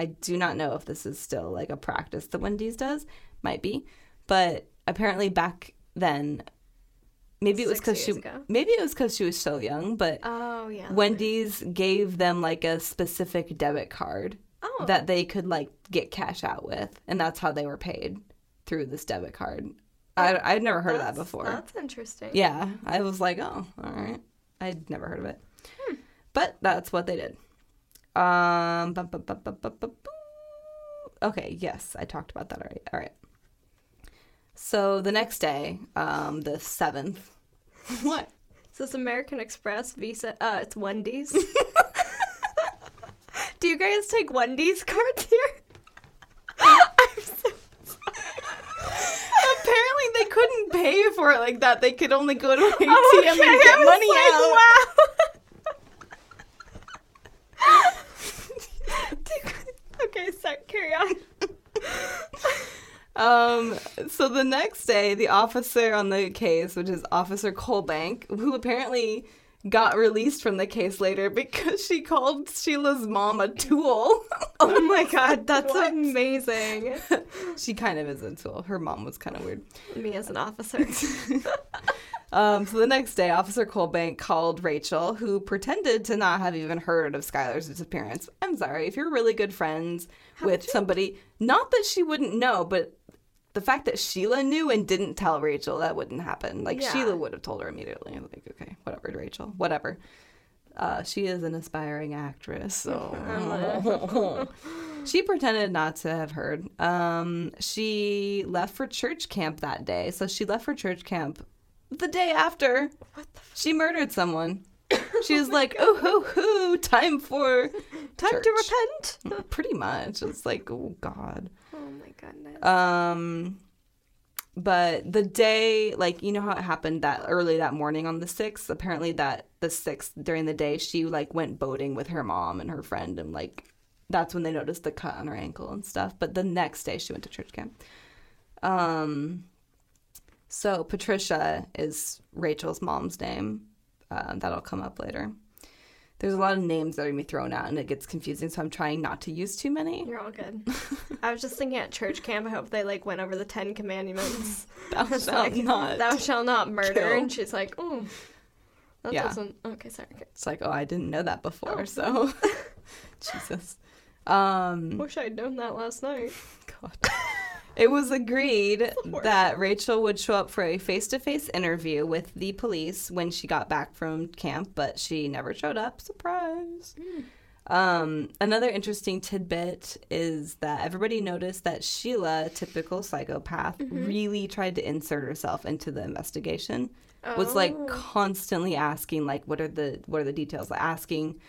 I do not know if this is still like a practice that Wendy's does might be, but apparently back then maybe it was because she ago. maybe it was because she was so young but oh yeah wendy's gave them like a specific debit card oh. that they could like get cash out with and that's how they were paid through this debit card I I'd never heard
that's,
of that before.
That's interesting.
Yeah, I was like, oh, all right. I'd never heard of it. Hmm. But that's what they did. Um, bu- bu- bu- okay, yes, I talked about that already. All right. So the next day, um, the seventh.
what? Is this American Express, Visa? Uh, it's Wendy's. Do you guys take Wendy's cards here?
couldn't pay for it like that. They could only go to ATM okay. and get money like, out. Wow. okay, sorry. Carry on. Um, so the next day, the officer on the case, which is Officer Colbank, who apparently got released from the case later because she called Sheila's mom a tool.
oh my god, that's what? amazing.
she kind of is a tool. Her mom was kind of weird.
Me as an officer.
um, so the next day, Officer Colbank called Rachel, who pretended to not have even heard of Skylar's disappearance. I'm sorry, if you're really good friends How with somebody, not that she wouldn't know, but the fact that Sheila knew and didn't tell Rachel that wouldn't happen. Like yeah. Sheila would have told her immediately. Like okay, whatever, Rachel, whatever. Uh, she is an aspiring actress, so she pretended not to have heard. Um, she left for church camp that day, so she left for church camp the day after. The she murdered someone. She was oh like, God. "Oh ho ho, time for time church. to repent." Pretty much, it's like, oh God. Oh my goodness. Um but the day like you know how it happened that early that morning on the 6th apparently that the 6th during the day she like went boating with her mom and her friend and like that's when they noticed the cut on her ankle and stuff but the next day she went to church camp um so patricia is rachel's mom's name uh, that'll come up later there's a lot of names that are gonna be thrown out and it gets confusing, so I'm trying not to use too many.
You're all good. I was just thinking at church camp, I hope they like went over the Ten Commandments. Thou shalt like, not. Thou shalt not murder. Kill. And she's like, oh, that yeah. doesn't.
Okay, sorry. It's like, oh, I didn't know that before. Oh. So, Jesus.
Um, Wish I'd known that last night. God.
It was agreed that Rachel would show up for a face to face interview with the police when she got back from camp, but she never showed up. Surprise. Mm. Um, another interesting tidbit is that everybody noticed that Sheila, typical psychopath, mm-hmm. really tried to insert herself into the investigation. Oh. Was like oh. constantly asking, like, what are the what are the details? asking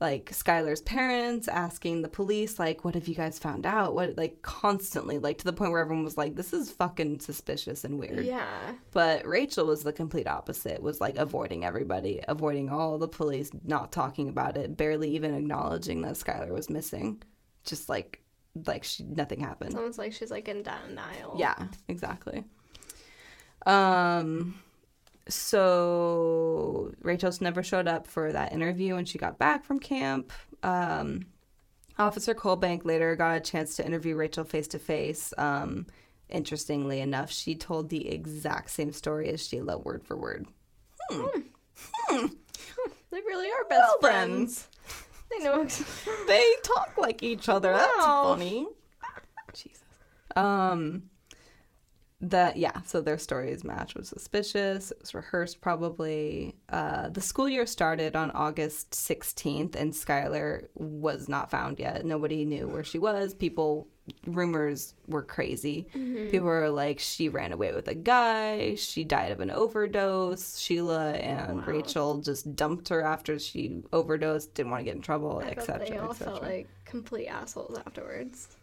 like Skylar's parents asking the police, like, what have you guys found out? What, like, constantly, like, to the point where everyone was like, this is fucking suspicious and weird. Yeah. But Rachel was the complete opposite, was like avoiding everybody, avoiding all the police, not talking about it, barely even acknowledging that Skylar was missing. Just like, like, she, nothing happened. It's
almost like she's like in denial.
Yeah, exactly. Um, so Rachel's never showed up for that interview when she got back from camp. Um, Officer Colbank later got a chance to interview Rachel face to face. Interestingly enough, she told the exact same story as Sheila, word for word. Hmm. Hmm. hmm.
They really are best well, friends. They know.
they talk like each other. Wow. That's funny. Jesus. Um the yeah so their stories match was suspicious it was rehearsed probably uh, the school year started on august 16th and skylar was not found yet nobody knew where she was people rumors were crazy mm-hmm. people were like she ran away with a guy she died of an overdose sheila and wow. rachel just dumped her after she overdosed didn't want to get in trouble etc they all felt
like complete assholes afterwards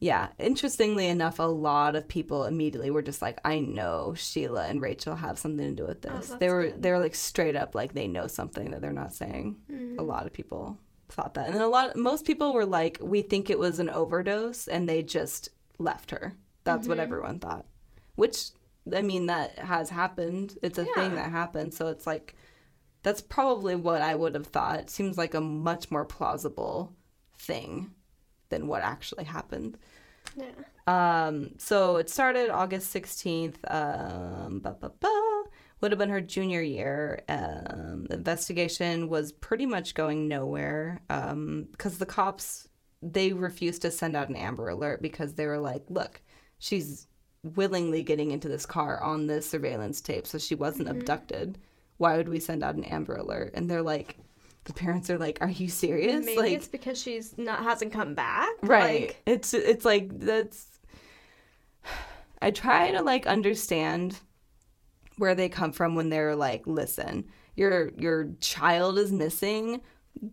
yeah. Interestingly enough, a lot of people immediately were just like, I know Sheila and Rachel have something to do with oh, this. Oh, they were good. they were like straight up like they know something that they're not saying. Mm-hmm. A lot of people thought that. And then a lot most people were like, We think it was an overdose and they just left her. That's mm-hmm. what everyone thought. Which I mean, that has happened. It's a yeah. thing that happened. So it's like that's probably what I would have thought. It seems like a much more plausible thing than what actually happened. Yeah. Um, so it started August 16th. Um, bah, bah, bah, would have been her junior year. Um, the investigation was pretty much going nowhere because um, the cops they refused to send out an Amber Alert because they were like, "Look, she's willingly getting into this car on this surveillance tape, so she wasn't mm-hmm. abducted. Why would we send out an Amber Alert?" And they're like, the parents are like, "Are you serious?" Maybe like,
it's because she's not hasn't come back.
Right. Like, it's it's like that's. I try to like understand where they come from when they're like, "Listen, your your child is missing,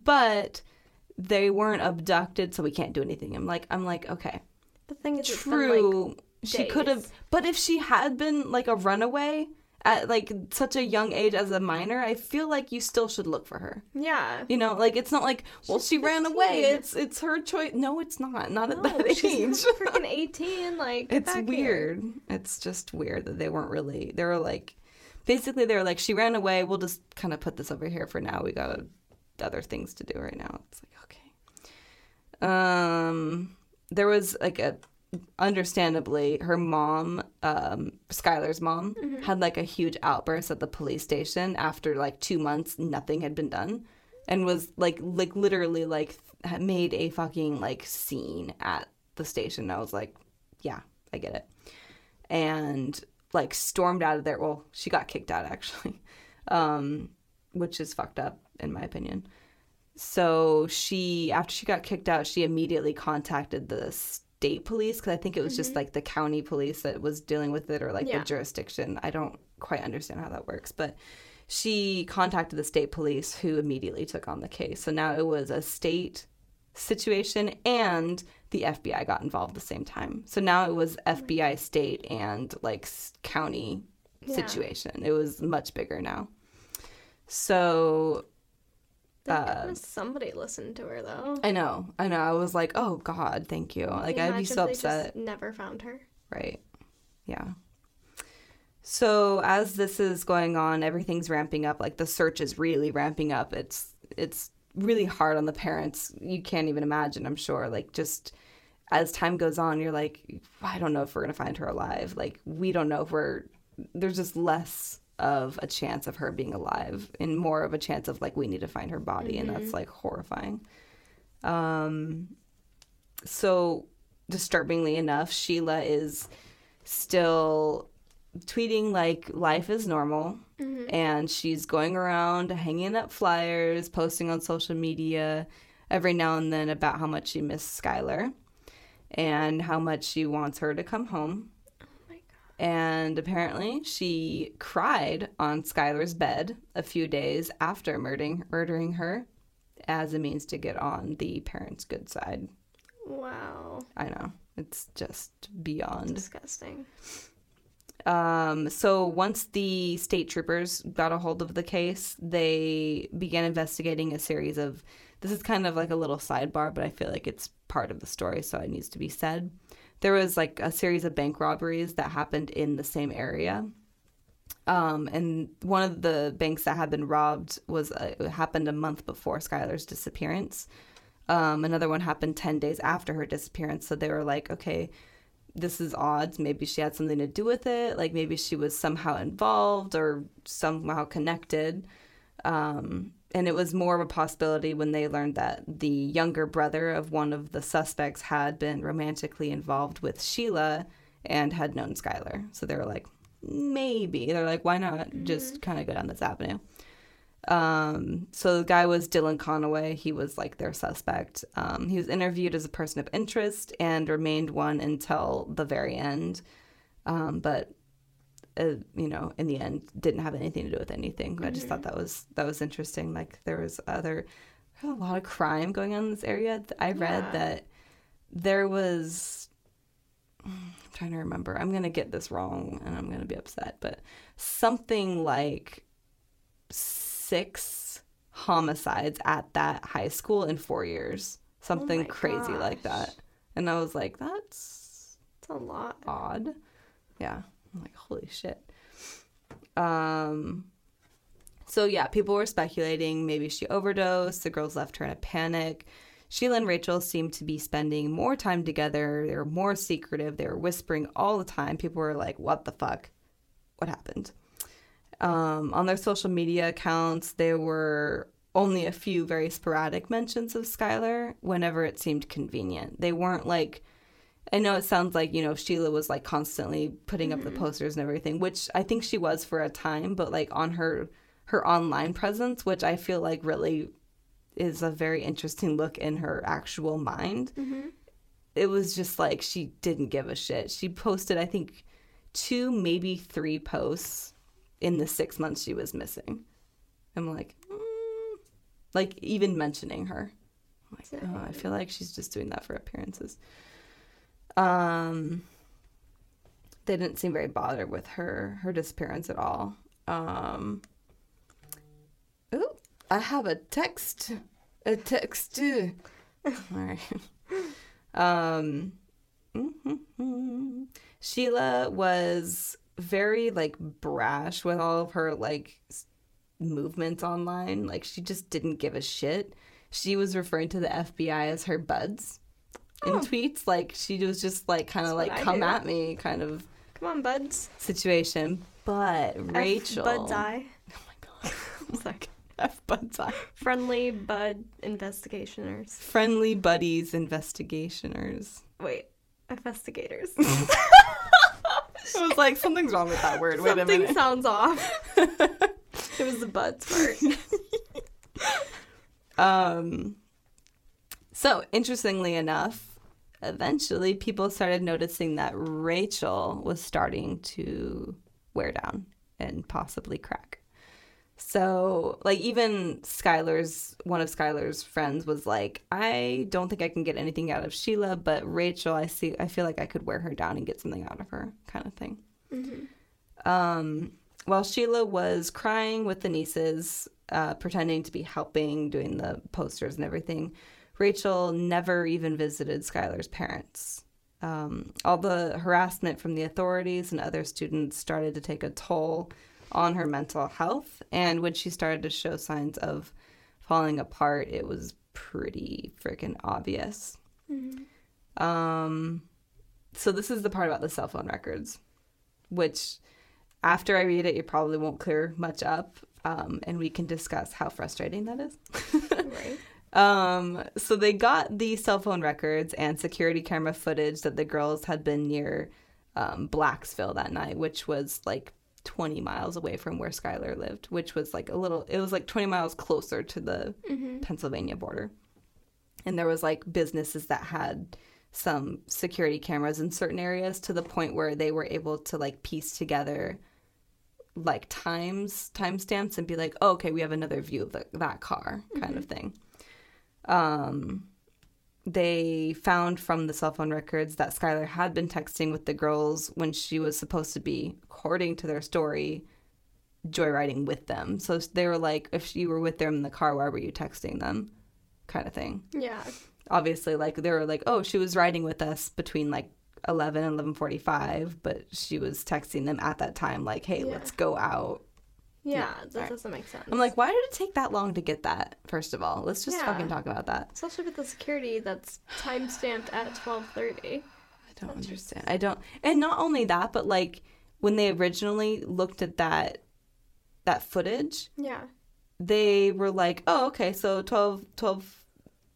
but they weren't abducted, so we can't do anything." I'm like, I'm like, okay. The thing is, true. Like she could have, but if she had been like a runaway, at like such a young age as a minor, I feel like you still should look for her. Yeah. You know, like it's not like well she's she 15. ran away. It's it's her choice. No, it's not. Not no, at that age. freaking eighteen. Like it's weird. Here. It's just weird that they weren't really. They were like, basically they were like she ran away. We'll just kind of put this over here for now. We got other things to do right now. It's like okay. Um, there was like a understandably, her mom, um, Skylar's mom, mm-hmm. had like a huge outburst at the police station after like two months, nothing had been done, and was like, like literally, like made a fucking like scene at the station. I was like, yeah, I get it, and like stormed out of there. Well, she got kicked out actually, um, which is fucked up in my opinion. So she, after she got kicked out, she immediately contacted the state police because I think it was mm-hmm. just like the county police that was dealing with it or like yeah. the jurisdiction. I don't quite understand how that works, but she contacted the state police who immediately took on the case. So now it was a state situation and the FBI got involved at the same time. So now it was mm-hmm. FBI, state, and like county yeah. situation. It was much bigger now. So
uh, somebody listened to her though. I
know, I know. I was like, oh God, thank you. Like I'd be so
upset.
never found her. Right. Yeah. So as this is going on, everything's ramping up. Like the search is really ramping up. It's it's really hard on the parents. You can't even imagine. I'm sure. Like just as time goes on, you're like, I don't know if we're gonna find her alive. Like we don't know if we're. There's just less of a chance of her being alive and more of a chance of like we need to find her body mm-hmm. and that's mm-hmm. like horrifying um so disturbingly enough sheila is still tweeting like life is normal mm-hmm. and she's going around hanging up flyers posting on social media every now and then about how much she missed skylar and how much she wants her to come home and apparently, she cried on Skylar's bed a few days after murdering, murdering her as a means to get on the parents' good side. Wow. I know. It's just beyond disgusting. Um, so once the state troopers got a hold of the case, they began investigating a series of. This is kind of like a little sidebar, but I feel like it's part of the story, so it needs to be said there was like a series of bank robberies that happened in the same area. Um, and one of the banks that had been robbed was uh, happened a month before Skylar's disappearance. Um, another one happened 10 days after her disappearance. So they were like, okay, this is odd. Maybe she had something to do with it. Like maybe she was somehow involved or somehow connected. Um, and it was more of a possibility when they learned that the younger brother of one of the suspects had been romantically involved with Sheila and had known Skylar. So they were like, maybe. They're like, why not mm-hmm. just kind of go down this avenue? Um, so the guy was Dylan Conaway. He was like their suspect. Um, he was interviewed as a person of interest and remained one until the very end. Um, but uh, you know, in the end, didn't have anything to do with anything. Mm-hmm. I just thought mm-hmm. that was that was interesting. Like there was other, there was a lot of crime going on in this area. I read yeah. that there was. I'm trying to remember. I'm gonna get this wrong, and I'm gonna be upset. But something like six homicides at that high school in four years. Something oh crazy gosh. like that. And I was like, that's, that's a lot. Odd. Yeah. I'm like, holy shit. Um, so yeah, people were speculating maybe she overdosed. The girls left her in a panic. Sheila and Rachel seemed to be spending more time together. They were more secretive. They were whispering all the time. People were like, what the fuck? What happened? Um, on their social media accounts, there were only a few very sporadic mentions of Skylar whenever it seemed convenient. They weren't like I know it sounds like, you know, Sheila was like constantly putting mm-hmm. up the mm-hmm. posters and everything, which I think she was for a time, but like on her her online presence, which I feel like really is a very interesting look in her actual mind. Mm-hmm. It was just like she didn't give a shit. She posted, I think, two, maybe three posts in the six months she was missing. I'm like, mm. like even mentioning her. I'm like, oh, I feel like she's just doing that for appearances. Um, they didn't seem very bothered with her her disappearance at all. Um, oh I have a text, a text too. all right. Um, mm-hmm. Sheila was very like brash with all of her like movements online. Like she just didn't give a shit. She was referring to the FBI as her buds in oh. tweets. Like she was just like kind of like come at me kind of
come on buds
situation. But F Rachel, buds eye. Oh my god,
Like, am sorry. F buds eye. Friendly bud investigationers.
Friendly buddies investigationers.
Wait, investigators.
It was like, something's wrong with that word. Wait a minute. Something sounds off. it was the buds part. um so, interestingly enough, eventually people started noticing that Rachel was starting to wear down and possibly crack. So, like, even Skylar's one of Skylar's friends was like, I don't think I can get anything out of Sheila, but Rachel, I see, I feel like I could wear her down and get something out of her, kind of thing. Mm-hmm. Um, while Sheila was crying with the Neeses, uh, pretending to be helping, doing the posters and everything, Rachel never even visited Skylar's parents. Um, all the harassment from the authorities and other students started to take a toll on her mental health. And when she started to show signs of falling apart, it was pretty freaking obvious. Mm-hmm. Um, so, this is the part about the cell phone records, which after I read it, it probably won't clear much up. Um, and we can discuss how frustrating that is. right. Um, so they got the cell phone records and security camera footage that the girls had been near um, Blacksville that night, which was like 20 miles away from where Skylar lived, which was like a little, it was like 20 miles closer to the mm-hmm. Pennsylvania border. And there was like businesses that had some security cameras in certain areas to the point where they were able to like piece together like times timestamps and be like oh, okay we have another view of the, that car kind mm-hmm. of thing um, they found from the cell phone records that Skylar had been texting with the girls when she was supposed to be, according to their story, joyriding with them. So they were like, if you were with them in the car, why were you texting them? Kind of thing. Yeah. Obviously, like they were like, oh, she was riding with us between like 11 and 11:45, but she was texting them at that time, like, hey, yeah. let's go out
yeah, that right. doesn't make sense.
I'm like, why did it take that long to get that? First of all, let's just yeah. fucking talk about that.
Especially with the security that's time stamped at
12:30. I don't that's understand. I don't. And not only that, but like when they originally looked at that that footage, yeah, they were like, oh, okay, so 12 12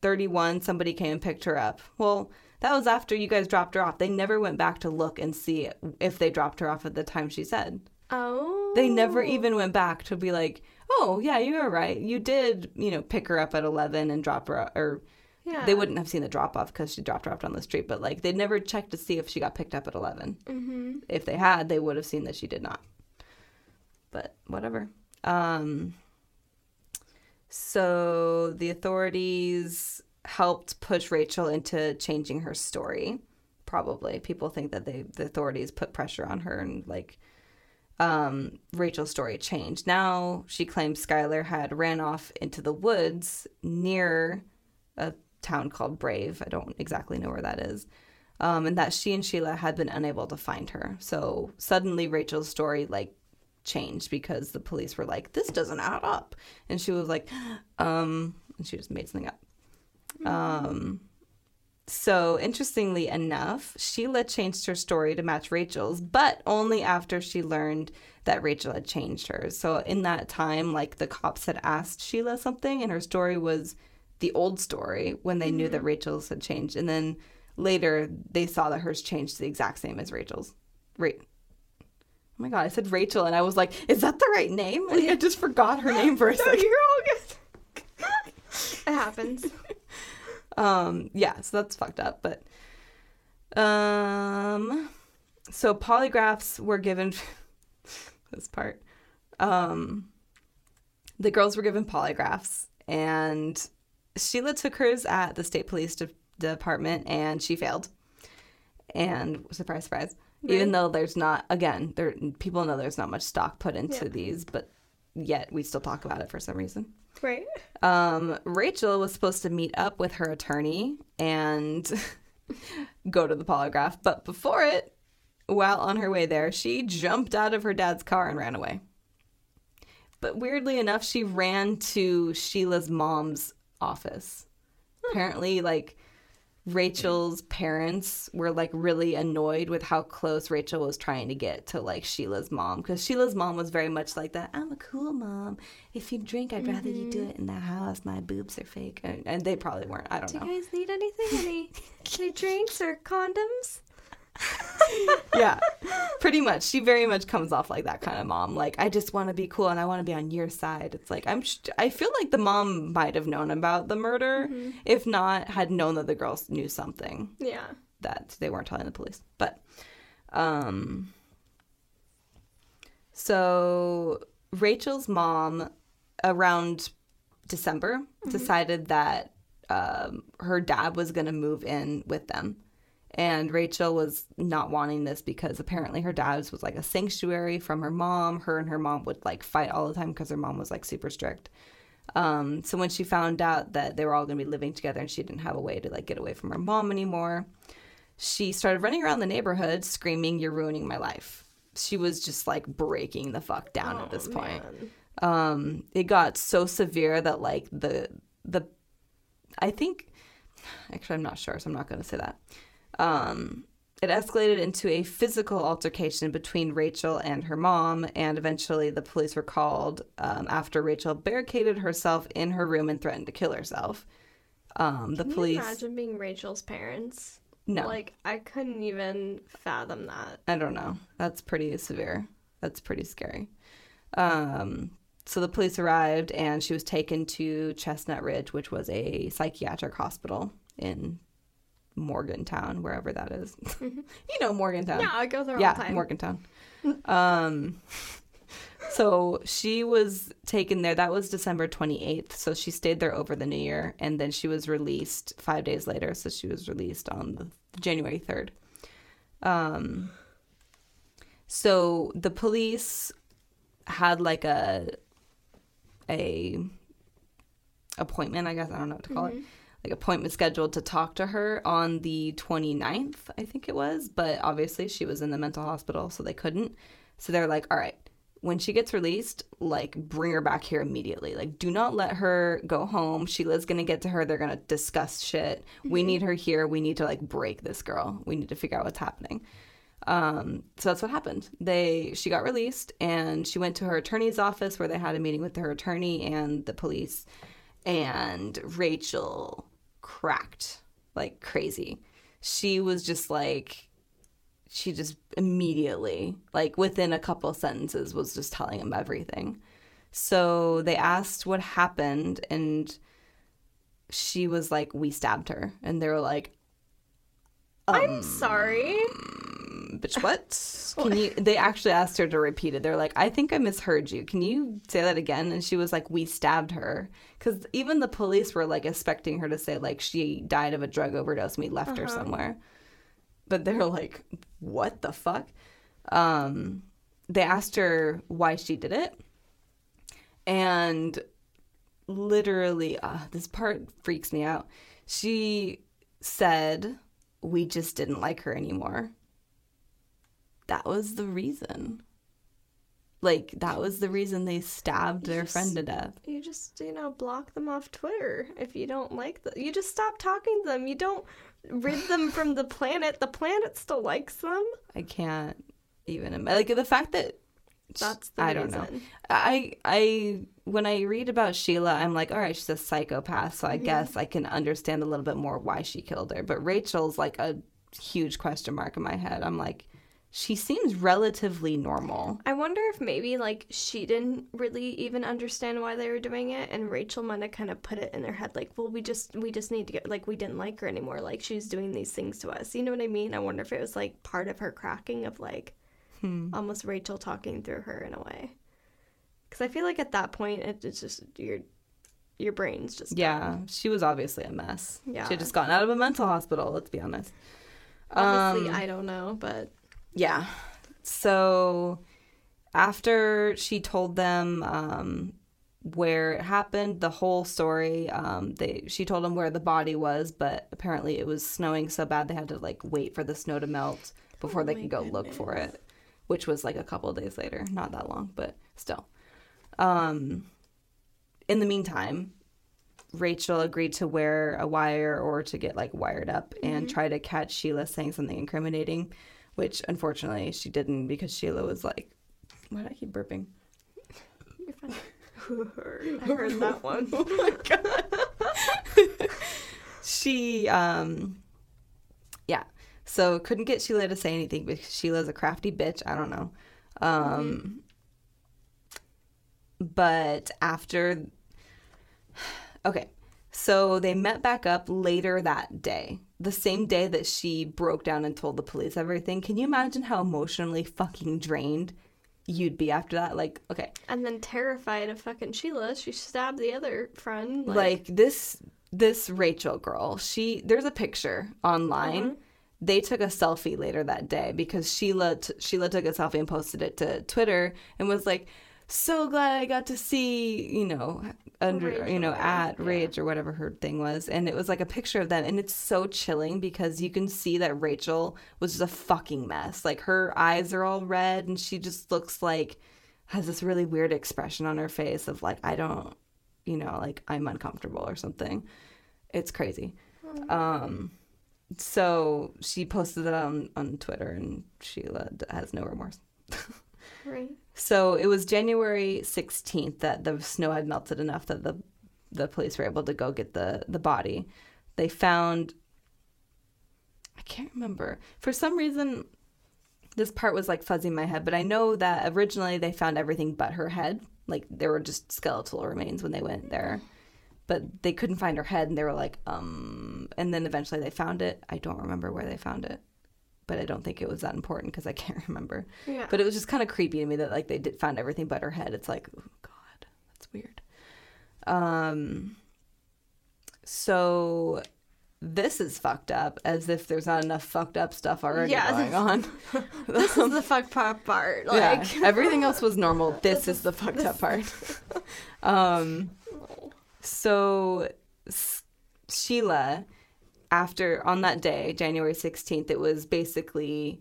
31 somebody came and picked her up. Well, that was after you guys dropped her off. They never went back to look and see if they dropped her off at the time she said. Oh. They never oh. even went back to be like, oh, yeah, you were right. You did, you know, pick her up at 11 and drop her, or yeah. they wouldn't have seen the drop off because she dropped her off on the street, but like they'd never checked to see if she got picked up at 11. Mm-hmm. If they had, they would have seen that she did not. But whatever. Um, so the authorities helped push Rachel into changing her story. Probably people think that they the authorities put pressure on her and like um, Rachel's story changed. Now she claims Skylar had ran off into the woods near a town called Brave. I don't exactly know where that is. Um, and that she and Sheila had been unable to find her. So suddenly Rachel's story like changed because the police were like, "This doesn't add up," and she was like, "Um," and she just made something up. Um, so, interestingly enough, Sheila changed her story to match Rachel's, but only after she learned that Rachel had changed hers. So, in that time, like the cops had asked Sheila something, and her story was the old story when they mm-hmm. knew that mm-hmm. Rachel's had changed. And then later, they saw that hers changed to the exact same as Rachel's. Right. oh my God, I said Rachel, and I was like, is that the right name? Like, I just forgot her name for a no, second. You're
all good. it happens.
Um, yeah, so that's fucked up. But um, so polygraphs were given this part. Um, the girls were given polygraphs, and Sheila took hers at the state police de- department, and she failed. And surprise, surprise. Right. Even though there's not, again, there people know there's not much stock put into yeah. these, but yet we still talk about it for some reason. Right. Um, Rachel was supposed to meet up with her attorney and go to the polygraph, but before it, while on her way there, she jumped out of her dad's car and ran away. But weirdly enough, she ran to Sheila's mom's office. Apparently, like Rachel's parents were like really annoyed with how close Rachel was trying to get to like Sheila's mom because Sheila's mom was very much like that. I'm a cool mom. If you drink, I'd rather mm-hmm. you do mm-hmm. it in the house. My boobs are fake, and, and they probably weren't. I don't do know. Do
you guys need anything? Any, any drinks or condoms?
yeah, pretty much. She very much comes off like that kind of mom. Like, I just want to be cool and I want to be on your side. It's like I'm. Sh- I feel like the mom might have known about the murder, mm-hmm. if not had known that the girls knew something. Yeah, that they weren't telling the police. But, um, so Rachel's mom, around December, mm-hmm. decided that um, her dad was going to move in with them and Rachel was not wanting this because apparently her dad's was like a sanctuary from her mom. Her and her mom would like fight all the time because her mom was like super strict. Um, so when she found out that they were all going to be living together and she didn't have a way to like get away from her mom anymore, she started running around the neighborhood screaming, "You're ruining my life." She was just like breaking the fuck down oh, at this oh, point. Um, it got so severe that like the the I think actually I'm not sure, so I'm not going to say that um, it escalated into a physical altercation between Rachel and her mom, and eventually the police were called um, after Rachel barricaded herself in her room and threatened to kill herself. Um,
the Can police. You imagine being Rachel's parents. No. Like, I couldn't even fathom that. I
don't know. That's pretty severe. That's pretty scary. Um, so the police arrived and she was taken to Chestnut Ridge, which was a psychiatric hospital in Morgantown, wherever that is. Mm-hmm. you know Morgantown. Yeah, I go there yeah, all the time. Morgantown. um, so she was taken there. That was December 28th. So she stayed there over the new year and then she was released five days later. So she was released on the, January 3rd. Um, so the police had like a, a appointment, I guess. I don't know what to call mm-hmm. it like appointment scheduled to talk to her on the 29th, I think it was, but obviously she was in the mental hospital so they couldn't. So they're like, "All right, when she gets released, like bring her back here immediately. Like do not let her go home. Sheila's going to get to her. They're going to discuss shit. Mm-hmm. We need her here. We need to like break this girl. We need to figure out what's happening." Um, so that's what happened. They she got released and she went to her attorney's office where they had a meeting with her attorney and the police. And Rachel cracked like crazy. She was just like, she just immediately, like within a couple sentences, was just telling him everything. So they asked what happened, and she was like, We stabbed her. And they were like,
um, I'm sorry
bitch, what? Can you? They actually asked her to repeat it. They're like, I think I misheard you. Can you say that again? And she was like, we stabbed her. Because even the police were like expecting her to say like she died of a drug overdose and we left uh-huh. her somewhere. But they're like, what the fuck? Um, they asked her why she did it, and literally, uh, this part freaks me out. She said we just didn't like her anymore that was the reason. Like that was the reason they stabbed you their just, friend to death.
You just you know block them off Twitter if you don't like them. You just stop talking to them. You don't rid them from the planet. The planet still likes them.
I can't even imagine. like the fact that that's I reason. don't know. I I when I read about Sheila, I'm like, all right, she's a psychopath, so I mm-hmm. guess I can understand a little bit more why she killed her. But Rachel's like a huge question mark in my head. I'm like, she seems relatively normal.
I wonder if maybe like she didn't really even understand why they were doing it and Rachel might have kind of put it in their head like, well, we just we just need to get like we didn't like her anymore. Like she's doing these things to us. You know what I mean? I wonder if it was like part of her cracking of like hmm. almost Rachel talking through her in a way. Cuz I feel like at that point it's just your your brain's just
Yeah, she was obviously a mess. Yeah. She had just gotten out of a mental hospital, let's be honest.
Obviously, um, I don't know, but
yeah. So after she told them um, where it happened, the whole story, um, they she told them where the body was, but apparently it was snowing so bad they had to like wait for the snow to melt before oh they could go goodness. look for it, which was like a couple days later. Not that long, but still. Um, in the meantime, Rachel agreed to wear a wire or to get like wired up mm-hmm. and try to catch Sheila saying something incriminating which unfortunately she didn't because Sheila was like, why do I keep burping? I heard that one. oh my god. she um yeah. So couldn't get Sheila to say anything because Sheila's a crafty bitch, I don't know. Um mm-hmm. but after okay. So they met back up later that day the same day that she broke down and told the police everything, can you imagine how emotionally fucking drained you'd be after that? Like, okay.
And then terrified of fucking Sheila, she stabbed the other friend.
Like, like this this Rachel girl, she there's a picture online. Mm-hmm. They took a selfie later that day because Sheila t- Sheila took a selfie and posted it to Twitter and was like, so glad I got to see, you know, under, you know, at yeah. Rage or whatever her thing was. And it was like a picture of them. And it's so chilling because you can see that Rachel was just a fucking mess. Like her eyes are all red and she just looks like has this really weird expression on her face of like, I don't, you know, like I'm uncomfortable or something. It's crazy. Hmm. Um, so she posted it on, on Twitter and Sheila has no remorse. right. So it was January 16th that the snow had melted enough that the the police were able to go get the the body. They found I can't remember. For some reason this part was like fuzzy in my head, but I know that originally they found everything but her head. Like there were just skeletal remains when they went there. But they couldn't find her head and they were like, um and then eventually they found it. I don't remember where they found it but I don't think it was that important because I can't remember. Yeah. But it was just kind of creepy to me that like they did, found everything but her head. It's like, oh god, that's weird. Um. So this is fucked up, as if there's not enough fucked up stuff already yeah, going on.
this is the fucked up part. Like
yeah, everything else was normal. This, this is the fucked this... up part. um. So S- Sheila after on that day, January 16th, it was basically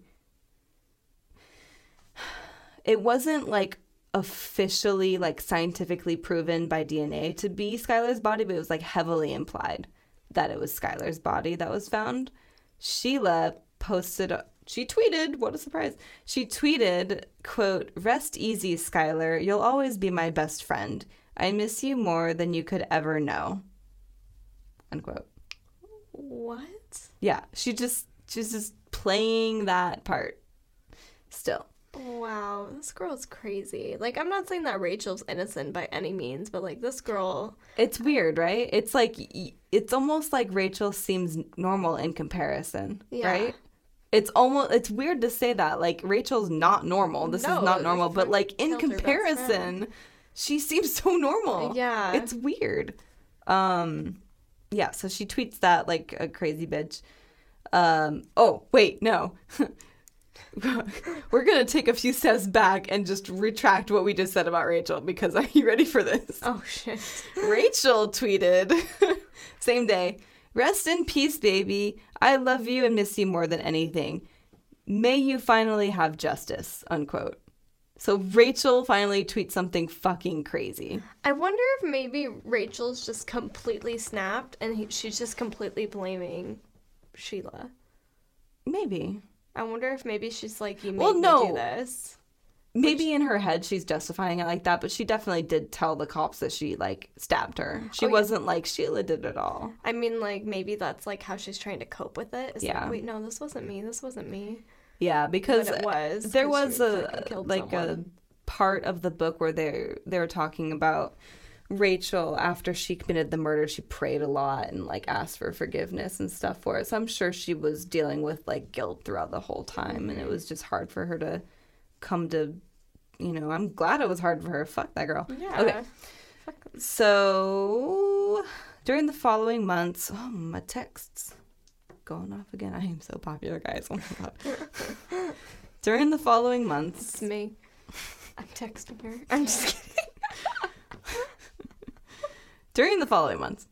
it wasn't like officially like scientifically proven by DNA to be Skylar's body, but it was like heavily implied that it was Skylar's body that was found. Sheila posted she tweeted, what a surprise. She tweeted, quote, "Rest easy, Skylar. You'll always be my best friend. I miss you more than you could ever know." Unquote what? Yeah, she just she's just playing that part still.
Wow, this girl's crazy. Like, I'm not saying that Rachel's innocent by any means, but like, this girl.
It's weird, right? It's like, it's almost like Rachel seems normal in comparison, yeah. right? It's almost, it's weird to say that. Like, Rachel's not normal. This no, is not normal, but like, in comparison, she seems so normal. Yeah. It's weird. Um, yeah, so she tweets that like a crazy bitch. Um, oh, wait, no. We're going to take a few steps back and just retract what we just said about Rachel because are you ready for this? Oh, shit. Rachel tweeted, same day, rest in peace, baby. I love you and miss you more than anything. May you finally have justice, unquote. So Rachel finally tweets something fucking crazy.
I wonder if maybe Rachel's just completely snapped and he, she's just completely blaming Sheila.
Maybe.
I wonder if maybe she's like, you made well, no. me do this.
Maybe Which... in her head she's justifying it like that, but she definitely did tell the cops that she like stabbed her. She oh, wasn't like Sheila did it all.
I mean, like maybe that's like how she's trying to cope with it. It's yeah. Like, Wait, no, this wasn't me. This wasn't me.
Yeah, because it was there was a like someone. a part of the book where they they were talking about Rachel after she committed the murder, she prayed a lot and like asked for forgiveness and stuff for it. So I'm sure she was dealing with like guilt throughout the whole time, and it was just hard for her to come to, you know. I'm glad it was hard for her. Fuck that girl. Yeah. Okay. So during the following months, oh my texts going off again. I am so popular, guys. Oh my god. During the following months,
It's me. I'm texting her. I'm just kidding.
during the following months,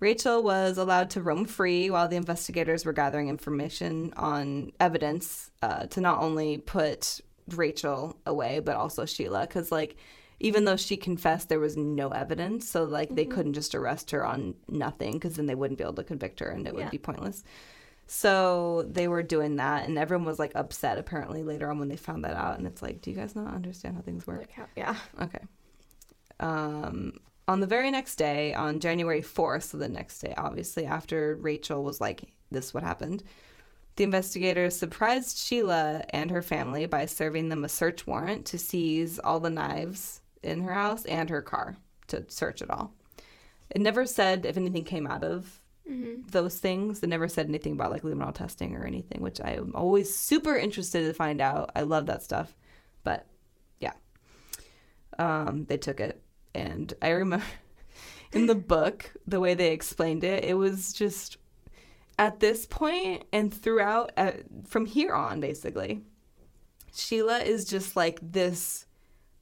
Rachel was allowed to roam free while the investigators were gathering information on evidence uh, to not only put Rachel away, but also Sheila. Because, like, even though she confessed there was no evidence so like mm-hmm. they couldn't just arrest her on nothing because then they wouldn't be able to convict her and it yeah. would be pointless so they were doing that and everyone was like upset apparently later on when they found that out and it's like do you guys not understand how things work like how, yeah okay um on the very next day on january 4th so the next day obviously after rachel was like this what happened the investigators surprised Sheila and her family by serving them a search warrant to seize all the knives in her house and her car to search it all. It never said if anything came out of mm-hmm. those things. It never said anything about like luminol testing or anything, which I am always super interested to find out. I love that stuff. But yeah, um, they took it. And I remember in the book, the way they explained it, it was just at this point and throughout, uh, from here on, basically, Sheila is just like this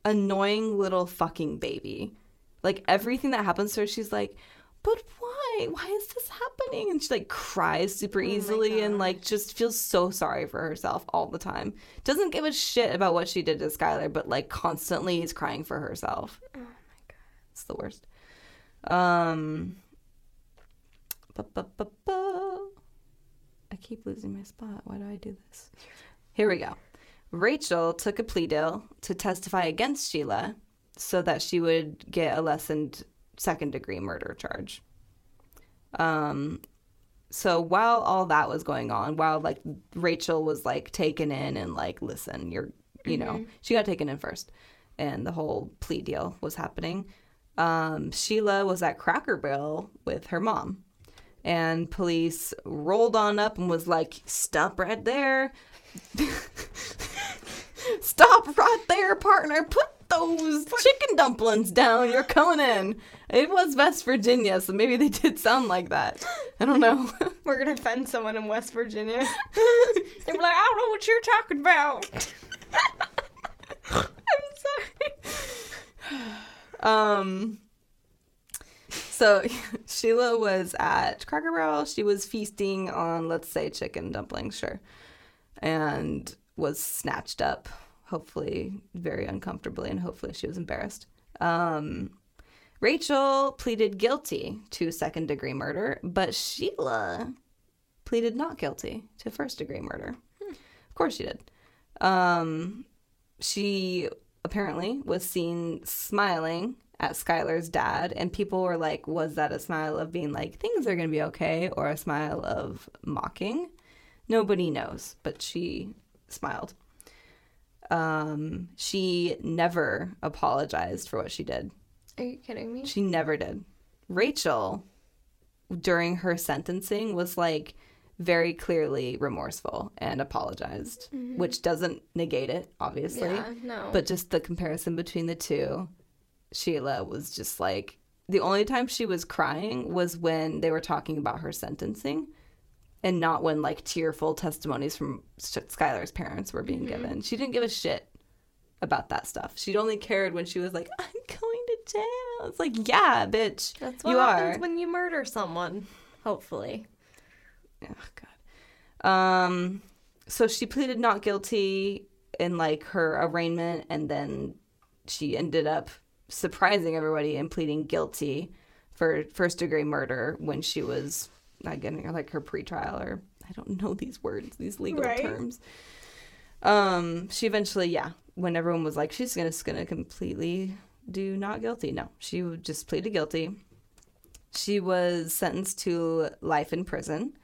annoying little fucking baby. Like everything that happens to her, she's like, but why? Why is this happening? And she like cries super oh easily oh and like just feels so sorry for herself all the time. Doesn't give a shit about what she did to Skylar, but like constantly is crying for herself. Oh my god. It's the worst. Um I keep losing my spot. Why do I do this? Here we go. Rachel took a plea deal to testify against Sheila so that she would get a lessened second degree murder charge. Um, so while all that was going on, while like Rachel was like taken in and like, listen, you're, you mm-hmm. know, she got taken in first and the whole plea deal was happening. Um, Sheila was at Cracker Barrel with her mom. And police rolled on up and was like, stop right there. Stop right there, partner. Put those chicken dumplings down. You're coming in. It was West Virginia, so maybe they did sound like that. I don't know.
We're gonna offend someone in West Virginia. they were like, I don't know what you're talking about. I'm sorry.
Um. So Sheila was at Cracker Barrel. She was feasting on, let's say, chicken dumplings, sure, and was snatched up hopefully very uncomfortably, and hopefully she was embarrassed. Um, Rachel pleaded guilty to second degree murder, but Sheila pleaded not guilty to first degree murder. Hmm. Of course she did. Um, she apparently was seen smiling at Skylar's dad, and people were like, was that a smile of being like, things are going to be okay, or a smile of mocking? Nobody knows, but she smiled um, she never apologized for what she did.
Are you kidding me?
She never did. Rachel, during her sentencing, was like very clearly remorseful and apologized, mm-hmm. which doesn't negate it, obviously. Yeah, no. But just the comparison between the two, Sheila was just like the only time she was crying was when they were talking about her sentencing and not when like tearful testimonies from Skylar's parents were being mm-hmm. given. She didn't give a shit about that stuff. She'd only cared when she was like, "I'm going to jail." It's like, yeah, bitch, that's what
you happens are. when you murder someone. Hopefully. Oh
God. Um. So she pleaded not guilty in like her arraignment, and then she ended up surprising everybody and pleading guilty for first degree murder when she was not getting her like her pretrial or I don't know these words, these legal right? terms. Um, she eventually, yeah, when everyone was like, she's gonna, gonna completely do not guilty. No, she just pleaded guilty. She was sentenced to life in prison.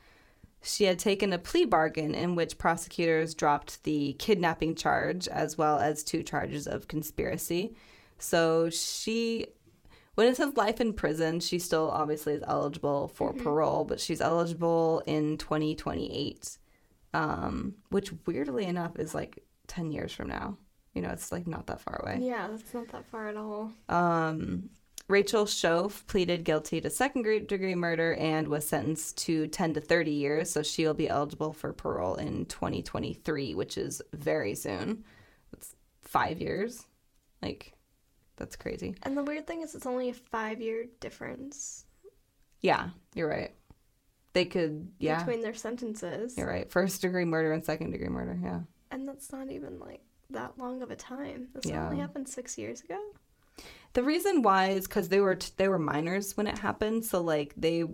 She had taken a plea bargain in which prosecutors dropped the kidnapping charge as well as two charges of conspiracy. So she when it says life in prison, she still obviously is eligible for mm-hmm. parole, but she's eligible in 2028, um, which weirdly enough is like 10 years from now. You know, it's like not that far away.
Yeah, it's not that far at all. Um,
Rachel Shoaf pleaded guilty to second degree murder and was sentenced to 10 to 30 years, so she'll be eligible for parole in 2023, which is very soon. It's five years. Like, that's crazy.
And the weird thing is, it's only a five year difference.
Yeah, you're right. They could, yeah.
Between their sentences.
You're right. First degree murder and second degree murder, yeah.
And that's not even like that long of a time. This yeah. only happened six years ago.
The reason why is because they were t- they were minors when it happened, so like they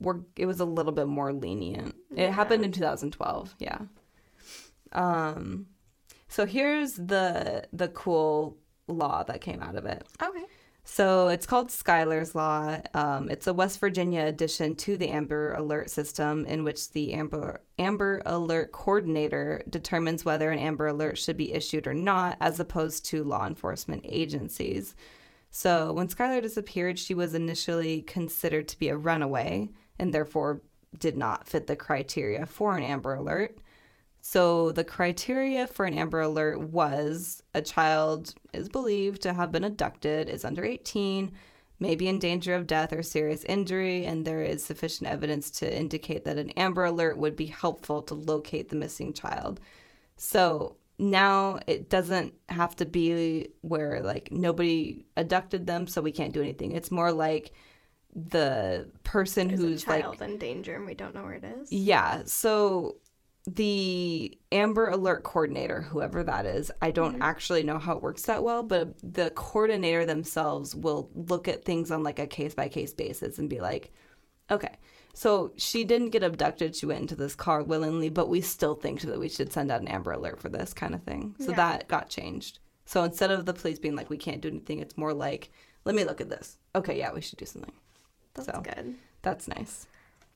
were it was a little bit more lenient. Yeah. It happened in 2012, yeah. Um, so here's the the cool law that came out of it. Okay. So it's called Skylar's Law. Um, it's a West Virginia addition to the Amber Alert system, in which the Amber Amber Alert coordinator determines whether an Amber Alert should be issued or not, as opposed to law enforcement agencies. So when Schuyler disappeared, she was initially considered to be a runaway and therefore did not fit the criteria for an Amber Alert. So the criteria for an Amber Alert was a child is believed to have been abducted, is under 18, may be in danger of death or serious injury, and there is sufficient evidence to indicate that an Amber Alert would be helpful to locate the missing child. So now it doesn't have to be where like nobody abducted them, so we can't do anything. It's more like the person There's who's a child
like in danger and we don't know where it is.
Yeah. So the Amber Alert coordinator, whoever that is, I don't mm-hmm. actually know how it works that well, but the coordinator themselves will look at things on like a case by case basis and be like, okay, so she didn't get abducted. She went into this car willingly, but we still think that we should send out an Amber Alert for this kind of thing. So yeah. that got changed. So instead of the police being like, we can't do anything, it's more like, let me look at this. Okay, yeah, we should do something. That's so, good. That's nice.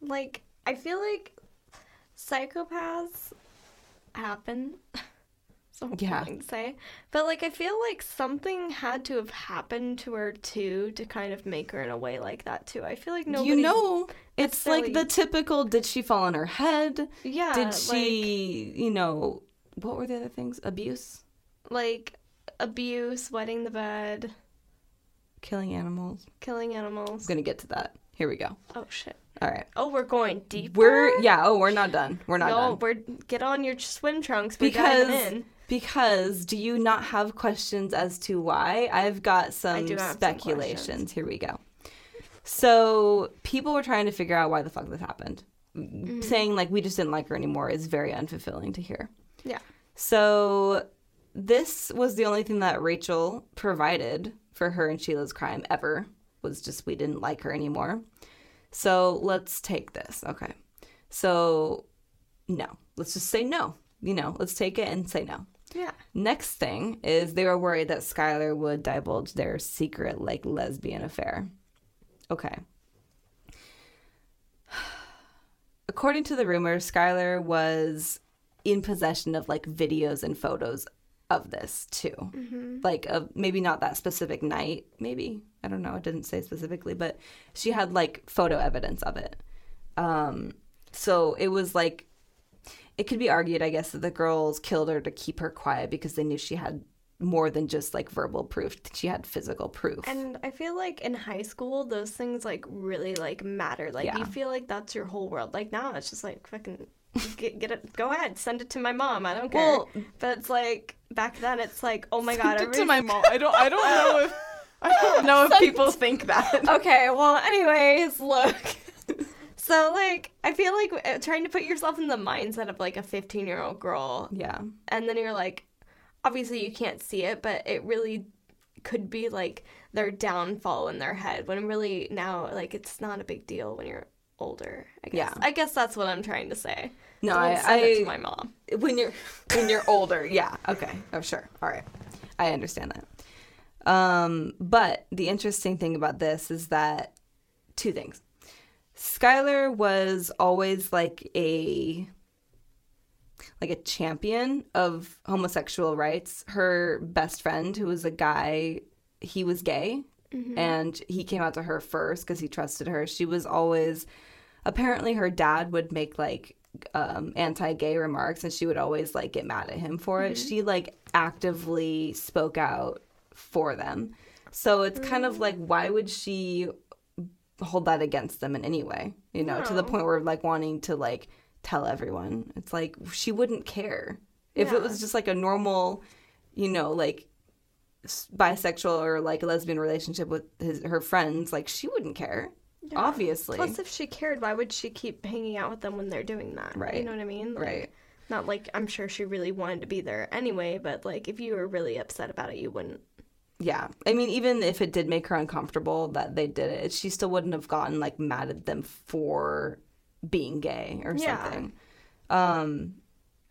Like, I feel like psychopaths happen. I yeah. say. But like I feel like something had to have happened to her too to kind of make her in a way like that too. I feel like nobody You know,
it's like the typical did she fall on her head? Yeah. Did she, like, you know, what were the other things? Abuse?
Like abuse, wetting the bed,
killing animals.
Killing animals.
I'm going to get to that. Here we go.
Oh
shit.
All right. Oh, we're going deep.
We're yeah. Oh, we're not done. We're not no, done.
We're get on your swim trunks.
We're because because do you not have questions as to why? I've got some speculations. Some Here we go. So people were trying to figure out why the fuck this happened. mm Saying like we just didn't like her anymore is very unfulfilling to hear. Yeah. So this was the only thing that Rachel provided for her and Sheila's crime ever was just we didn't like her anymore. So let's take this. Okay. So no, let's just say no. You know, let's take it and say no. Yeah. Next thing is they were worried that Skylar would divulge their secret, like, lesbian affair. Okay. According to the rumor, Skylar was in possession of like videos and photos of this too. Mm-hmm. Like a, uh, maybe not that specific night, maybe. I don't know. It didn't say specifically, but she had like photo evidence of it. Um, so it was like it could be argued, I guess, that the girls killed her to keep her quiet because they knew she had more than just like verbal proof she had physical proof
and i feel like in high school those things like really like matter like yeah. you feel like that's your whole world like now it's just like fucking get, get it go ahead send it to my mom i don't care well, but it's like back then it's like, oh my god, to my mom. I don't I don't know if I don't know if people think that. Okay, well, anyways, look. So like I feel like uh, trying to put yourself in the mindset of like a 15 year old girl. Yeah. And then you're like, obviously you can't see it, but it really could be like their downfall in their head. When really now like it's not a big deal when you're older. I guess. Yeah. I guess that's what I'm trying to say. No, I,
I to my mom. When you're when you're older, yeah. Okay. Oh, sure. All right. I understand that. Um, but the interesting thing about this is that two things. Skylar was always like a like a champion of homosexual rights. Her best friend, who was a guy, he was gay, mm-hmm. and he came out to her first because he trusted her. She was always apparently her dad would make like um, anti-gay remarks and she would always like get mad at him for it mm-hmm. she like actively spoke out for them so it's mm-hmm. kind of like mm. why would she hold that against them in any way you know no. to the point where like wanting to like tell everyone it's like she wouldn't care if yeah. it was just like a normal you know like bisexual or like lesbian relationship with his her friends like she wouldn't care yeah. Obviously.
Plus, if she cared, why would she keep hanging out with them when they're doing that? Right. You know what I mean? Like, right. Not like I'm sure she really wanted to be there anyway, but like if you were really upset about it, you wouldn't.
Yeah. I mean, even if it did make her uncomfortable that they did it, she still wouldn't have gotten like mad at them for being gay or yeah. something. Um,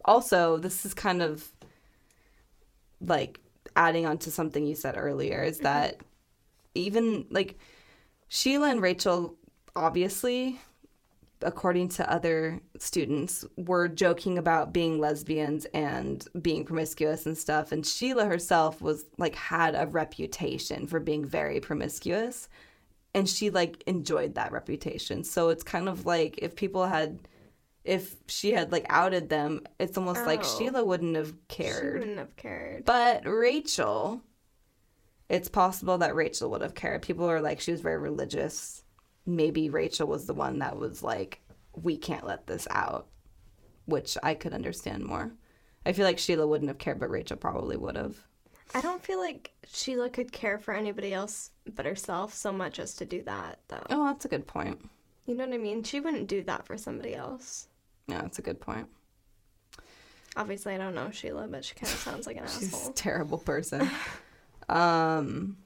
also, this is kind of like adding on to something you said earlier is mm-hmm. that even like Sheila and Rachel, obviously, according to other students, were joking about being lesbians and being promiscuous and stuff. And Sheila herself was like, had a reputation for being very promiscuous. And she like enjoyed that reputation. So it's kind of like if people had if she had like outed them, it's almost oh. like Sheila wouldn't have cared. She wouldn't have cared. But Rachel it's possible that Rachel would have cared. People are like, she was very religious. Maybe Rachel was the one that was like, we can't let this out, which I could understand more. I feel like Sheila wouldn't have cared, but Rachel probably would have.
I don't feel like Sheila could care for anybody else but herself so much as to do that, though. Oh,
that's a good point.
You know what I mean? She wouldn't do that for somebody else.
Yeah, that's a good point.
Obviously, I don't know Sheila, but she kind of sounds like an She's asshole. She's a
terrible person. Um,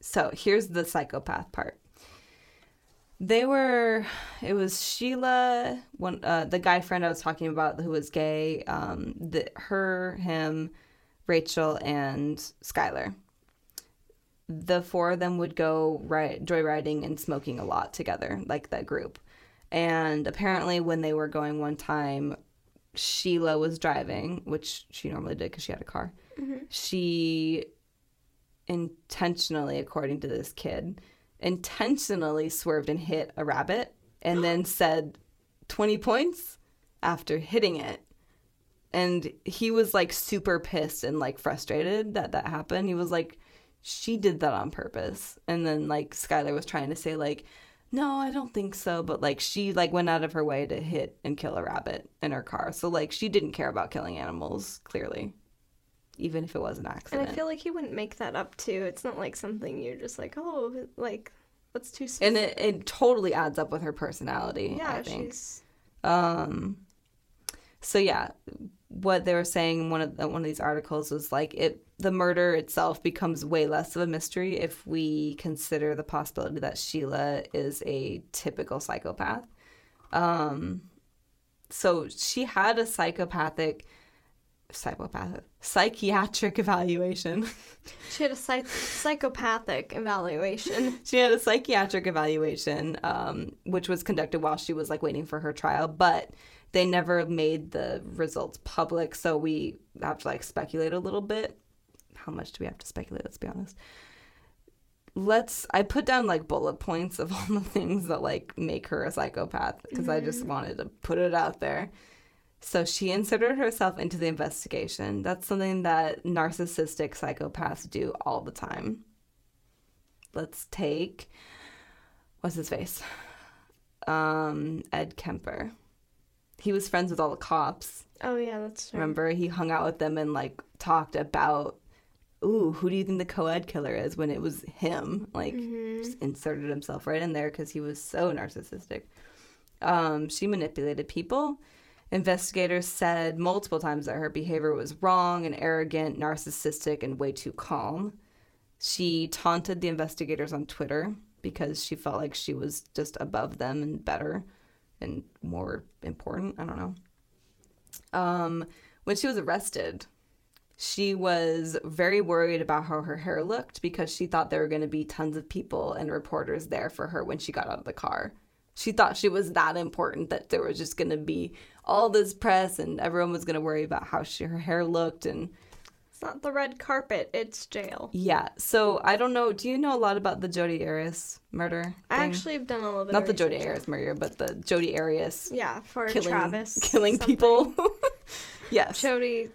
so here's the psychopath part. They were, it was Sheila, one uh, the guy friend I was talking about who was gay. Um, the, her, him, Rachel, and Skylar. The four of them would go ride, joyriding and smoking a lot together, like that group. And apparently, when they were going one time, Sheila was driving, which she normally did because she had a car, mm-hmm. she intentionally, according to this kid, intentionally swerved and hit a rabbit and then said 20 points after hitting it. And he was like super pissed and like frustrated that that happened. He was like, she did that on purpose. And then like Skylar was trying to say like, no, I don't think so. But like she like went out of her way to hit and kill a rabbit in her car. So like she didn't care about killing animals, clearly. Even if it was an accident.
And I feel like he wouldn't make that up too. It's not like something you're just like, oh, like that's too
specific. And it, it totally adds up with her personality. Yeah, I think. she's um so yeah, what they were saying in one of the, uh, one of these articles was like it the murder itself becomes way less of a mystery if we consider the possibility that Sheila is a typical psychopath. Um, so she had a psychopathic psychopathic psychiatric evaluation.
she had a psych- psychopathic evaluation.
she had a psychiatric evaluation, um, which was conducted while she was like waiting for her trial, but they never made the results public, so we have to like speculate a little bit. How much do we have to speculate? Let's be honest. Let's. I put down like bullet points of all the things that like make her a psychopath because mm-hmm. I just mm-hmm. wanted to put it out there. So she inserted herself into the investigation. That's something that narcissistic psychopaths do all the time. Let's take what's his face? Um, Ed Kemper he was friends with all the cops.
Oh yeah, that's true.
Remember he hung out with them and like talked about ooh, who do you think the co-ed killer is when it was him? Like mm-hmm. inserted himself right in there cuz he was so narcissistic. Um, she manipulated people. Investigators said multiple times that her behavior was wrong and arrogant, narcissistic and way too calm. She taunted the investigators on Twitter because she felt like she was just above them and better and more important. I don't know. Um, when she was arrested, she was very worried about how her hair looked because she thought there were going to be tons of people and reporters there for her when she got out of the car. She thought she was that important that there was just going to be all this press and everyone was going to worry about how she, her hair looked and
not the red carpet, it's jail.
Yeah. So I don't know. Do you know a lot about the Jodi Arias murder? Thing?
I actually have done a little
bit. Not the Jodi Arias murder, but the Jodi Arias. Yeah, for killing, Travis killing something. people. yes. Jodi,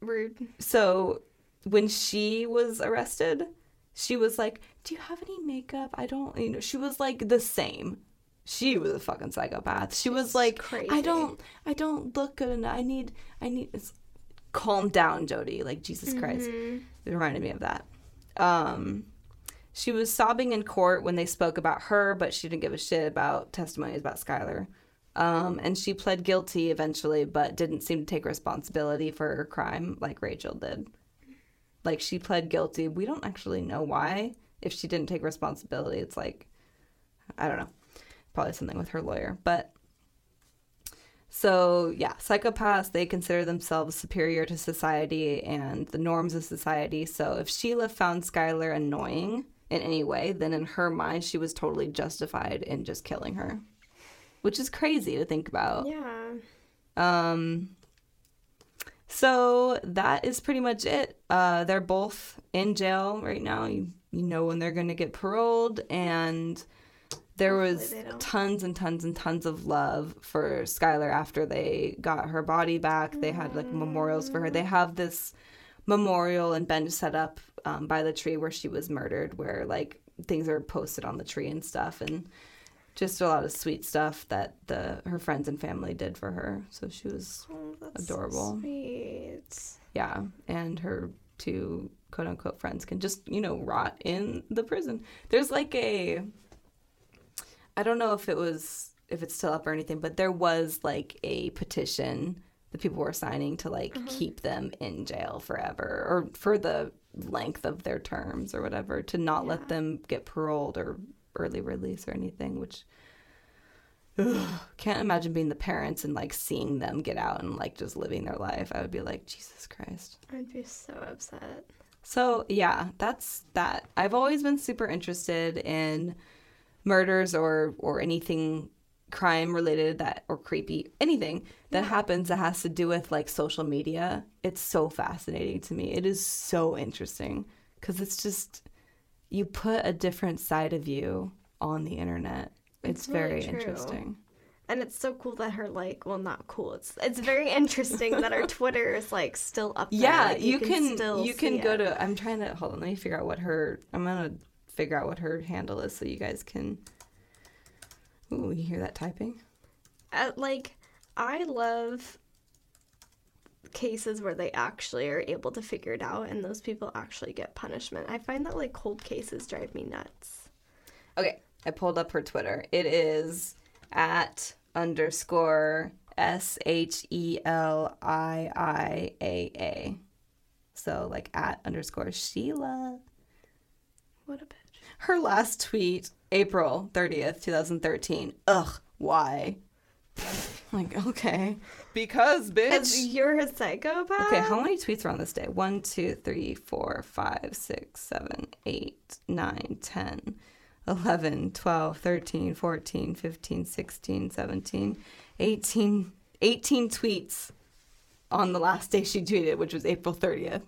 rude. So when she was arrested, she was like, "Do you have any makeup? I don't." You know, she was like the same she was a fucking psychopath. She was like, crazy. I don't, I don't look good enough. I need, I need. It's calm down, Jodi. Like, Jesus mm-hmm. Christ. It reminded me of that. Um, she was sobbing in court when they spoke about her, but she didn't give a shit about testimonies about Skylar. Um, and she pled guilty eventually, but didn't seem to take responsibility for her crime like Rachel did. Like, she pled guilty. We don't actually know why. If she didn't take responsibility, it's like, I don't know. Probably something with her lawyer. But so, yeah, psychopaths, they consider themselves superior to society and the norms of society. So, if Sheila found Skylar annoying in any way, then in her mind, she was totally justified in just killing her, which is crazy to think about. Yeah. Um, so, that is pretty much it. Uh, they're both in jail right now. You, you know when they're going to get paroled. And there was tons and tons and tons of love for Skylar after they got her body back. They had like memorials for her. They have this memorial and bench set up um, by the tree where she was murdered, where like things are posted on the tree and stuff, and just a lot of sweet stuff that the her friends and family did for her. So she was oh, adorable. So yeah, and her two quote unquote friends can just you know rot in the prison. There's like a I don't know if it was if it's still up or anything, but there was like a petition that people were signing to like mm-hmm. keep them in jail forever or for the length of their terms or whatever to not yeah. let them get paroled or early release or anything, which ugh, can't imagine being the parents and like seeing them get out and like just living their life. I would be like, Jesus Christ.
I'd be so upset.
So, yeah, that's that. I've always been super interested in murders or or anything crime related that or creepy anything that yeah. happens that has to do with like social media it's so fascinating to me it is so interesting because it's just you put a different side of you on the internet it's, it's very interesting
and it's so cool that her like well not cool it's it's very interesting that her twitter is like still up there. yeah like, you, you, can, can
still you can go it. to i'm trying to hold on let me figure out what her i'm gonna figure out what her handle is so you guys can. Ooh, you hear that typing?
Uh, like, I love cases where they actually are able to figure it out and those people actually get punishment. I find that like cold cases drive me nuts.
Okay, I pulled up her Twitter. It is at underscore S H E L I I A A. So like at underscore Sheila. What a bit. Her last tweet, April 30th, 2013. Ugh, why? like, okay.
Because, bitch. you're a
psychopath? Okay, how many tweets were on this day? 1, 2, 3, 4, 5, 6, 7, 8, 9, 10, 11, 12, 13, 14, 15, 16, 17, 18, 18 tweets on the last day she tweeted, which was April 30th.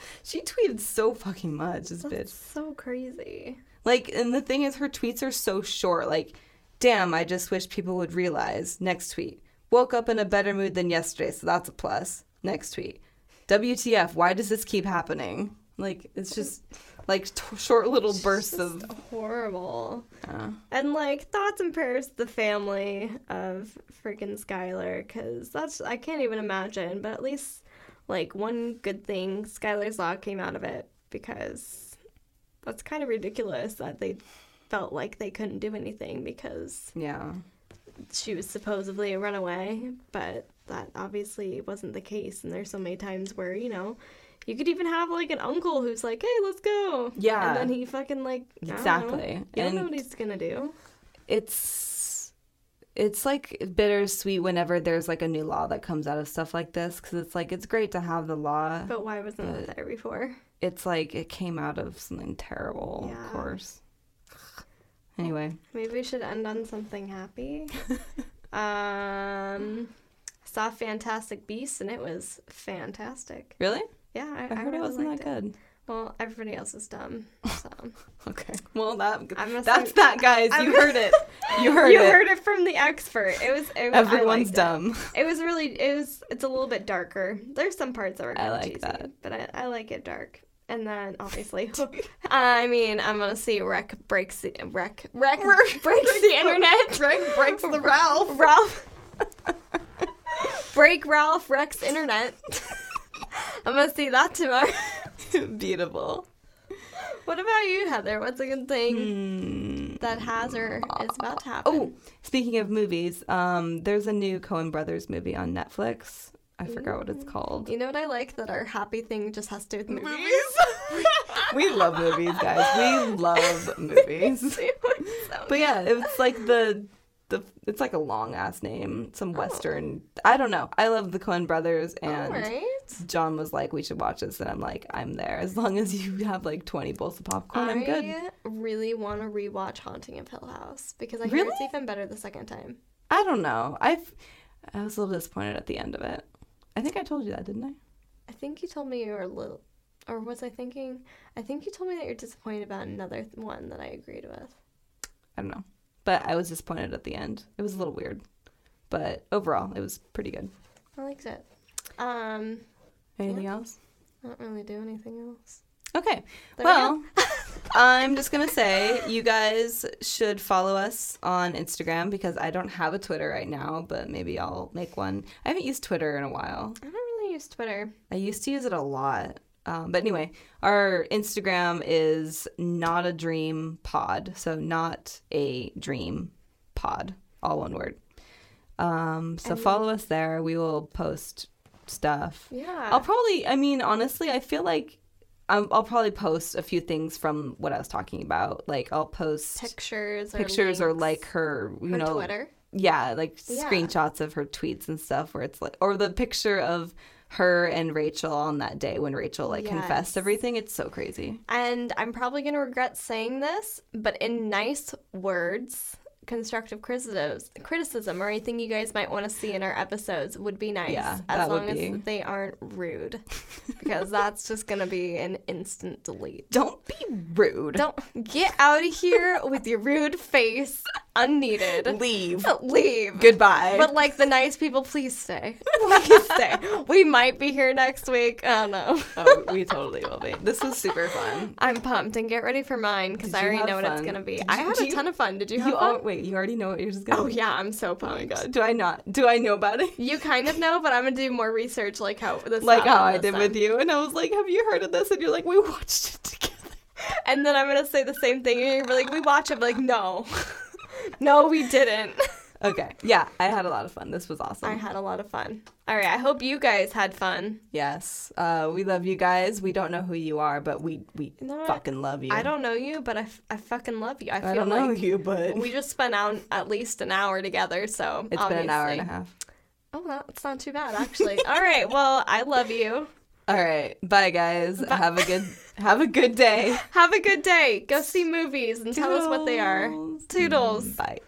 she tweeted so fucking much, this That's
bitch. so crazy.
Like, and the thing is, her tweets are so short. Like, damn, I just wish people would realize. Next tweet. Woke up in a better mood than yesterday, so that's a plus. Next tweet. WTF, why does this keep happening? Like, it's just like t- short little bursts of
horrible. Yeah. And like thoughts and prayers to the family of freaking Skylar cuz that's I can't even imagine, but at least like one good thing Skylar's law came out of it because that's kind of ridiculous that they felt like they couldn't do anything because yeah she was supposedly a runaway but that obviously wasn't the case and there's so many times where you know you could even have like an uncle who's like hey let's go yeah and then he fucking like exactly don't know, you don't know what he's gonna do
it's it's like bittersweet whenever there's like a new law that comes out of stuff like this because it's like it's great to have the law
but why wasn't but... there before
it's like it came out of something terrible, yeah. of course. Anyway,
maybe we should end on something happy. um, saw Fantastic Beasts and it was fantastic.
Really? Yeah, I, I heard I really it
wasn't that good. It. Well, everybody else is dumb. So.
okay. Well, that that's that, guys. I'm, you heard it. You heard
you it. You heard it from the expert. It was. It, Everyone's dumb. It. it. was really. It was. It's a little bit darker. There's some parts that were. I like cheesy, that, but I, I like it dark and then obviously, I mean, I'm gonna see wreck breaks the wreck wreck breaks, breaks the internet. Wreck breaks the Ralph. Ralph. Break Ralph wrecks internet. I'm gonna see that tomorrow.
Beautiful.
What about you, Heather? What's a good thing mm. that has or is about to happen? Oh,
speaking of movies, um, there's a new Coen Brothers movie on Netflix. I forgot what it's called.
You know what I like? That our happy thing just has to do with movies. we love movies, guys.
We love movies. but yeah, it's like the the it's like a long ass name, some oh. western. I don't know. I love the Coen Brothers, and right. John was like, "We should watch this," and I'm like, "I'm there." As long as you have like 20 bowls of popcorn, I am good. I
really want to rewatch Haunting of Hill House because I really? it's even better the second time.
I don't know. I've I was a little disappointed at the end of it. I think I told you that, didn't I?
I think you told me you were a little, or was I thinking? I think you told me that you're disappointed about another th- one that I agreed with.
I don't know, but I was disappointed at the end. It was a little weird, but overall, it was pretty good.
I liked it.
Um, Anything yeah. else?
I don't really do anything else.
Okay. There well, we I'm just gonna say you guys should follow us on Instagram because I don't have a Twitter right now, but maybe I'll make one. I haven't used Twitter in a while.
I don't really use Twitter.
I used to use it a lot. Um, but anyway, our Instagram is not a dream pod. So not a dream pod, all one word. Um, so and follow us there. We will post stuff. Yeah. I'll probably, I mean, honestly, I feel like I'll, probably post a few things from what I was talking about. Like I'll post
pictures,
pictures, or, or like her, you her know, Twitter. Yeah, like yeah. screenshots of her tweets and stuff, where it's like, or the picture of her and Rachel on that day when Rachel like yes. confessed everything. It's so crazy.
And I'm probably gonna regret saying this, but in nice words, constructive criticism or anything you guys might want to see in our episodes would be nice. Yeah, as long as be. they aren't rude, because that's just going to be an instant delete.
Don't be rude.
Don't get out of here with your rude face. Unneeded. Leave.
Leave. Goodbye.
But like the nice people, please stay. Please stay. we might be here next week. I don't know.
oh, we totally will be. This was super fun.
I'm pumped and get ready for mine because I already know fun? what it's gonna be. Did I had a you, ton of fun. Did you, you have
fun? All, wait, Wait, you already know what you're just gonna oh,
yeah, I'm so pumped.
Oh my god, do I not? Do I know about it?
You kind of know, but I'm gonna do more research, like how this like how
I did time. with you, and I was like, "Have you heard of this?" And you're like, "We watched it together."
And then I'm gonna say the same thing, and you're like, "We watch it," like, no, no, we didn't.
Okay. Yeah, I had a lot of fun. This was awesome. I
had a lot of fun. All right. I hope you guys had fun.
Yes. Uh, we love you guys. We don't know who you are, but we we no, fucking love you.
I don't know you, but I, f- I fucking love you. I, feel I don't like know you, but we just spent out at least an hour together. So it's obviously. been an hour and a half. Oh, well, it's not too bad actually. All right. Well, I love you.
All right. Bye guys. Bye. Have a good have a good day.
Have a good day. Go see movies and Toodles. tell us what they are. Toodles. Bye.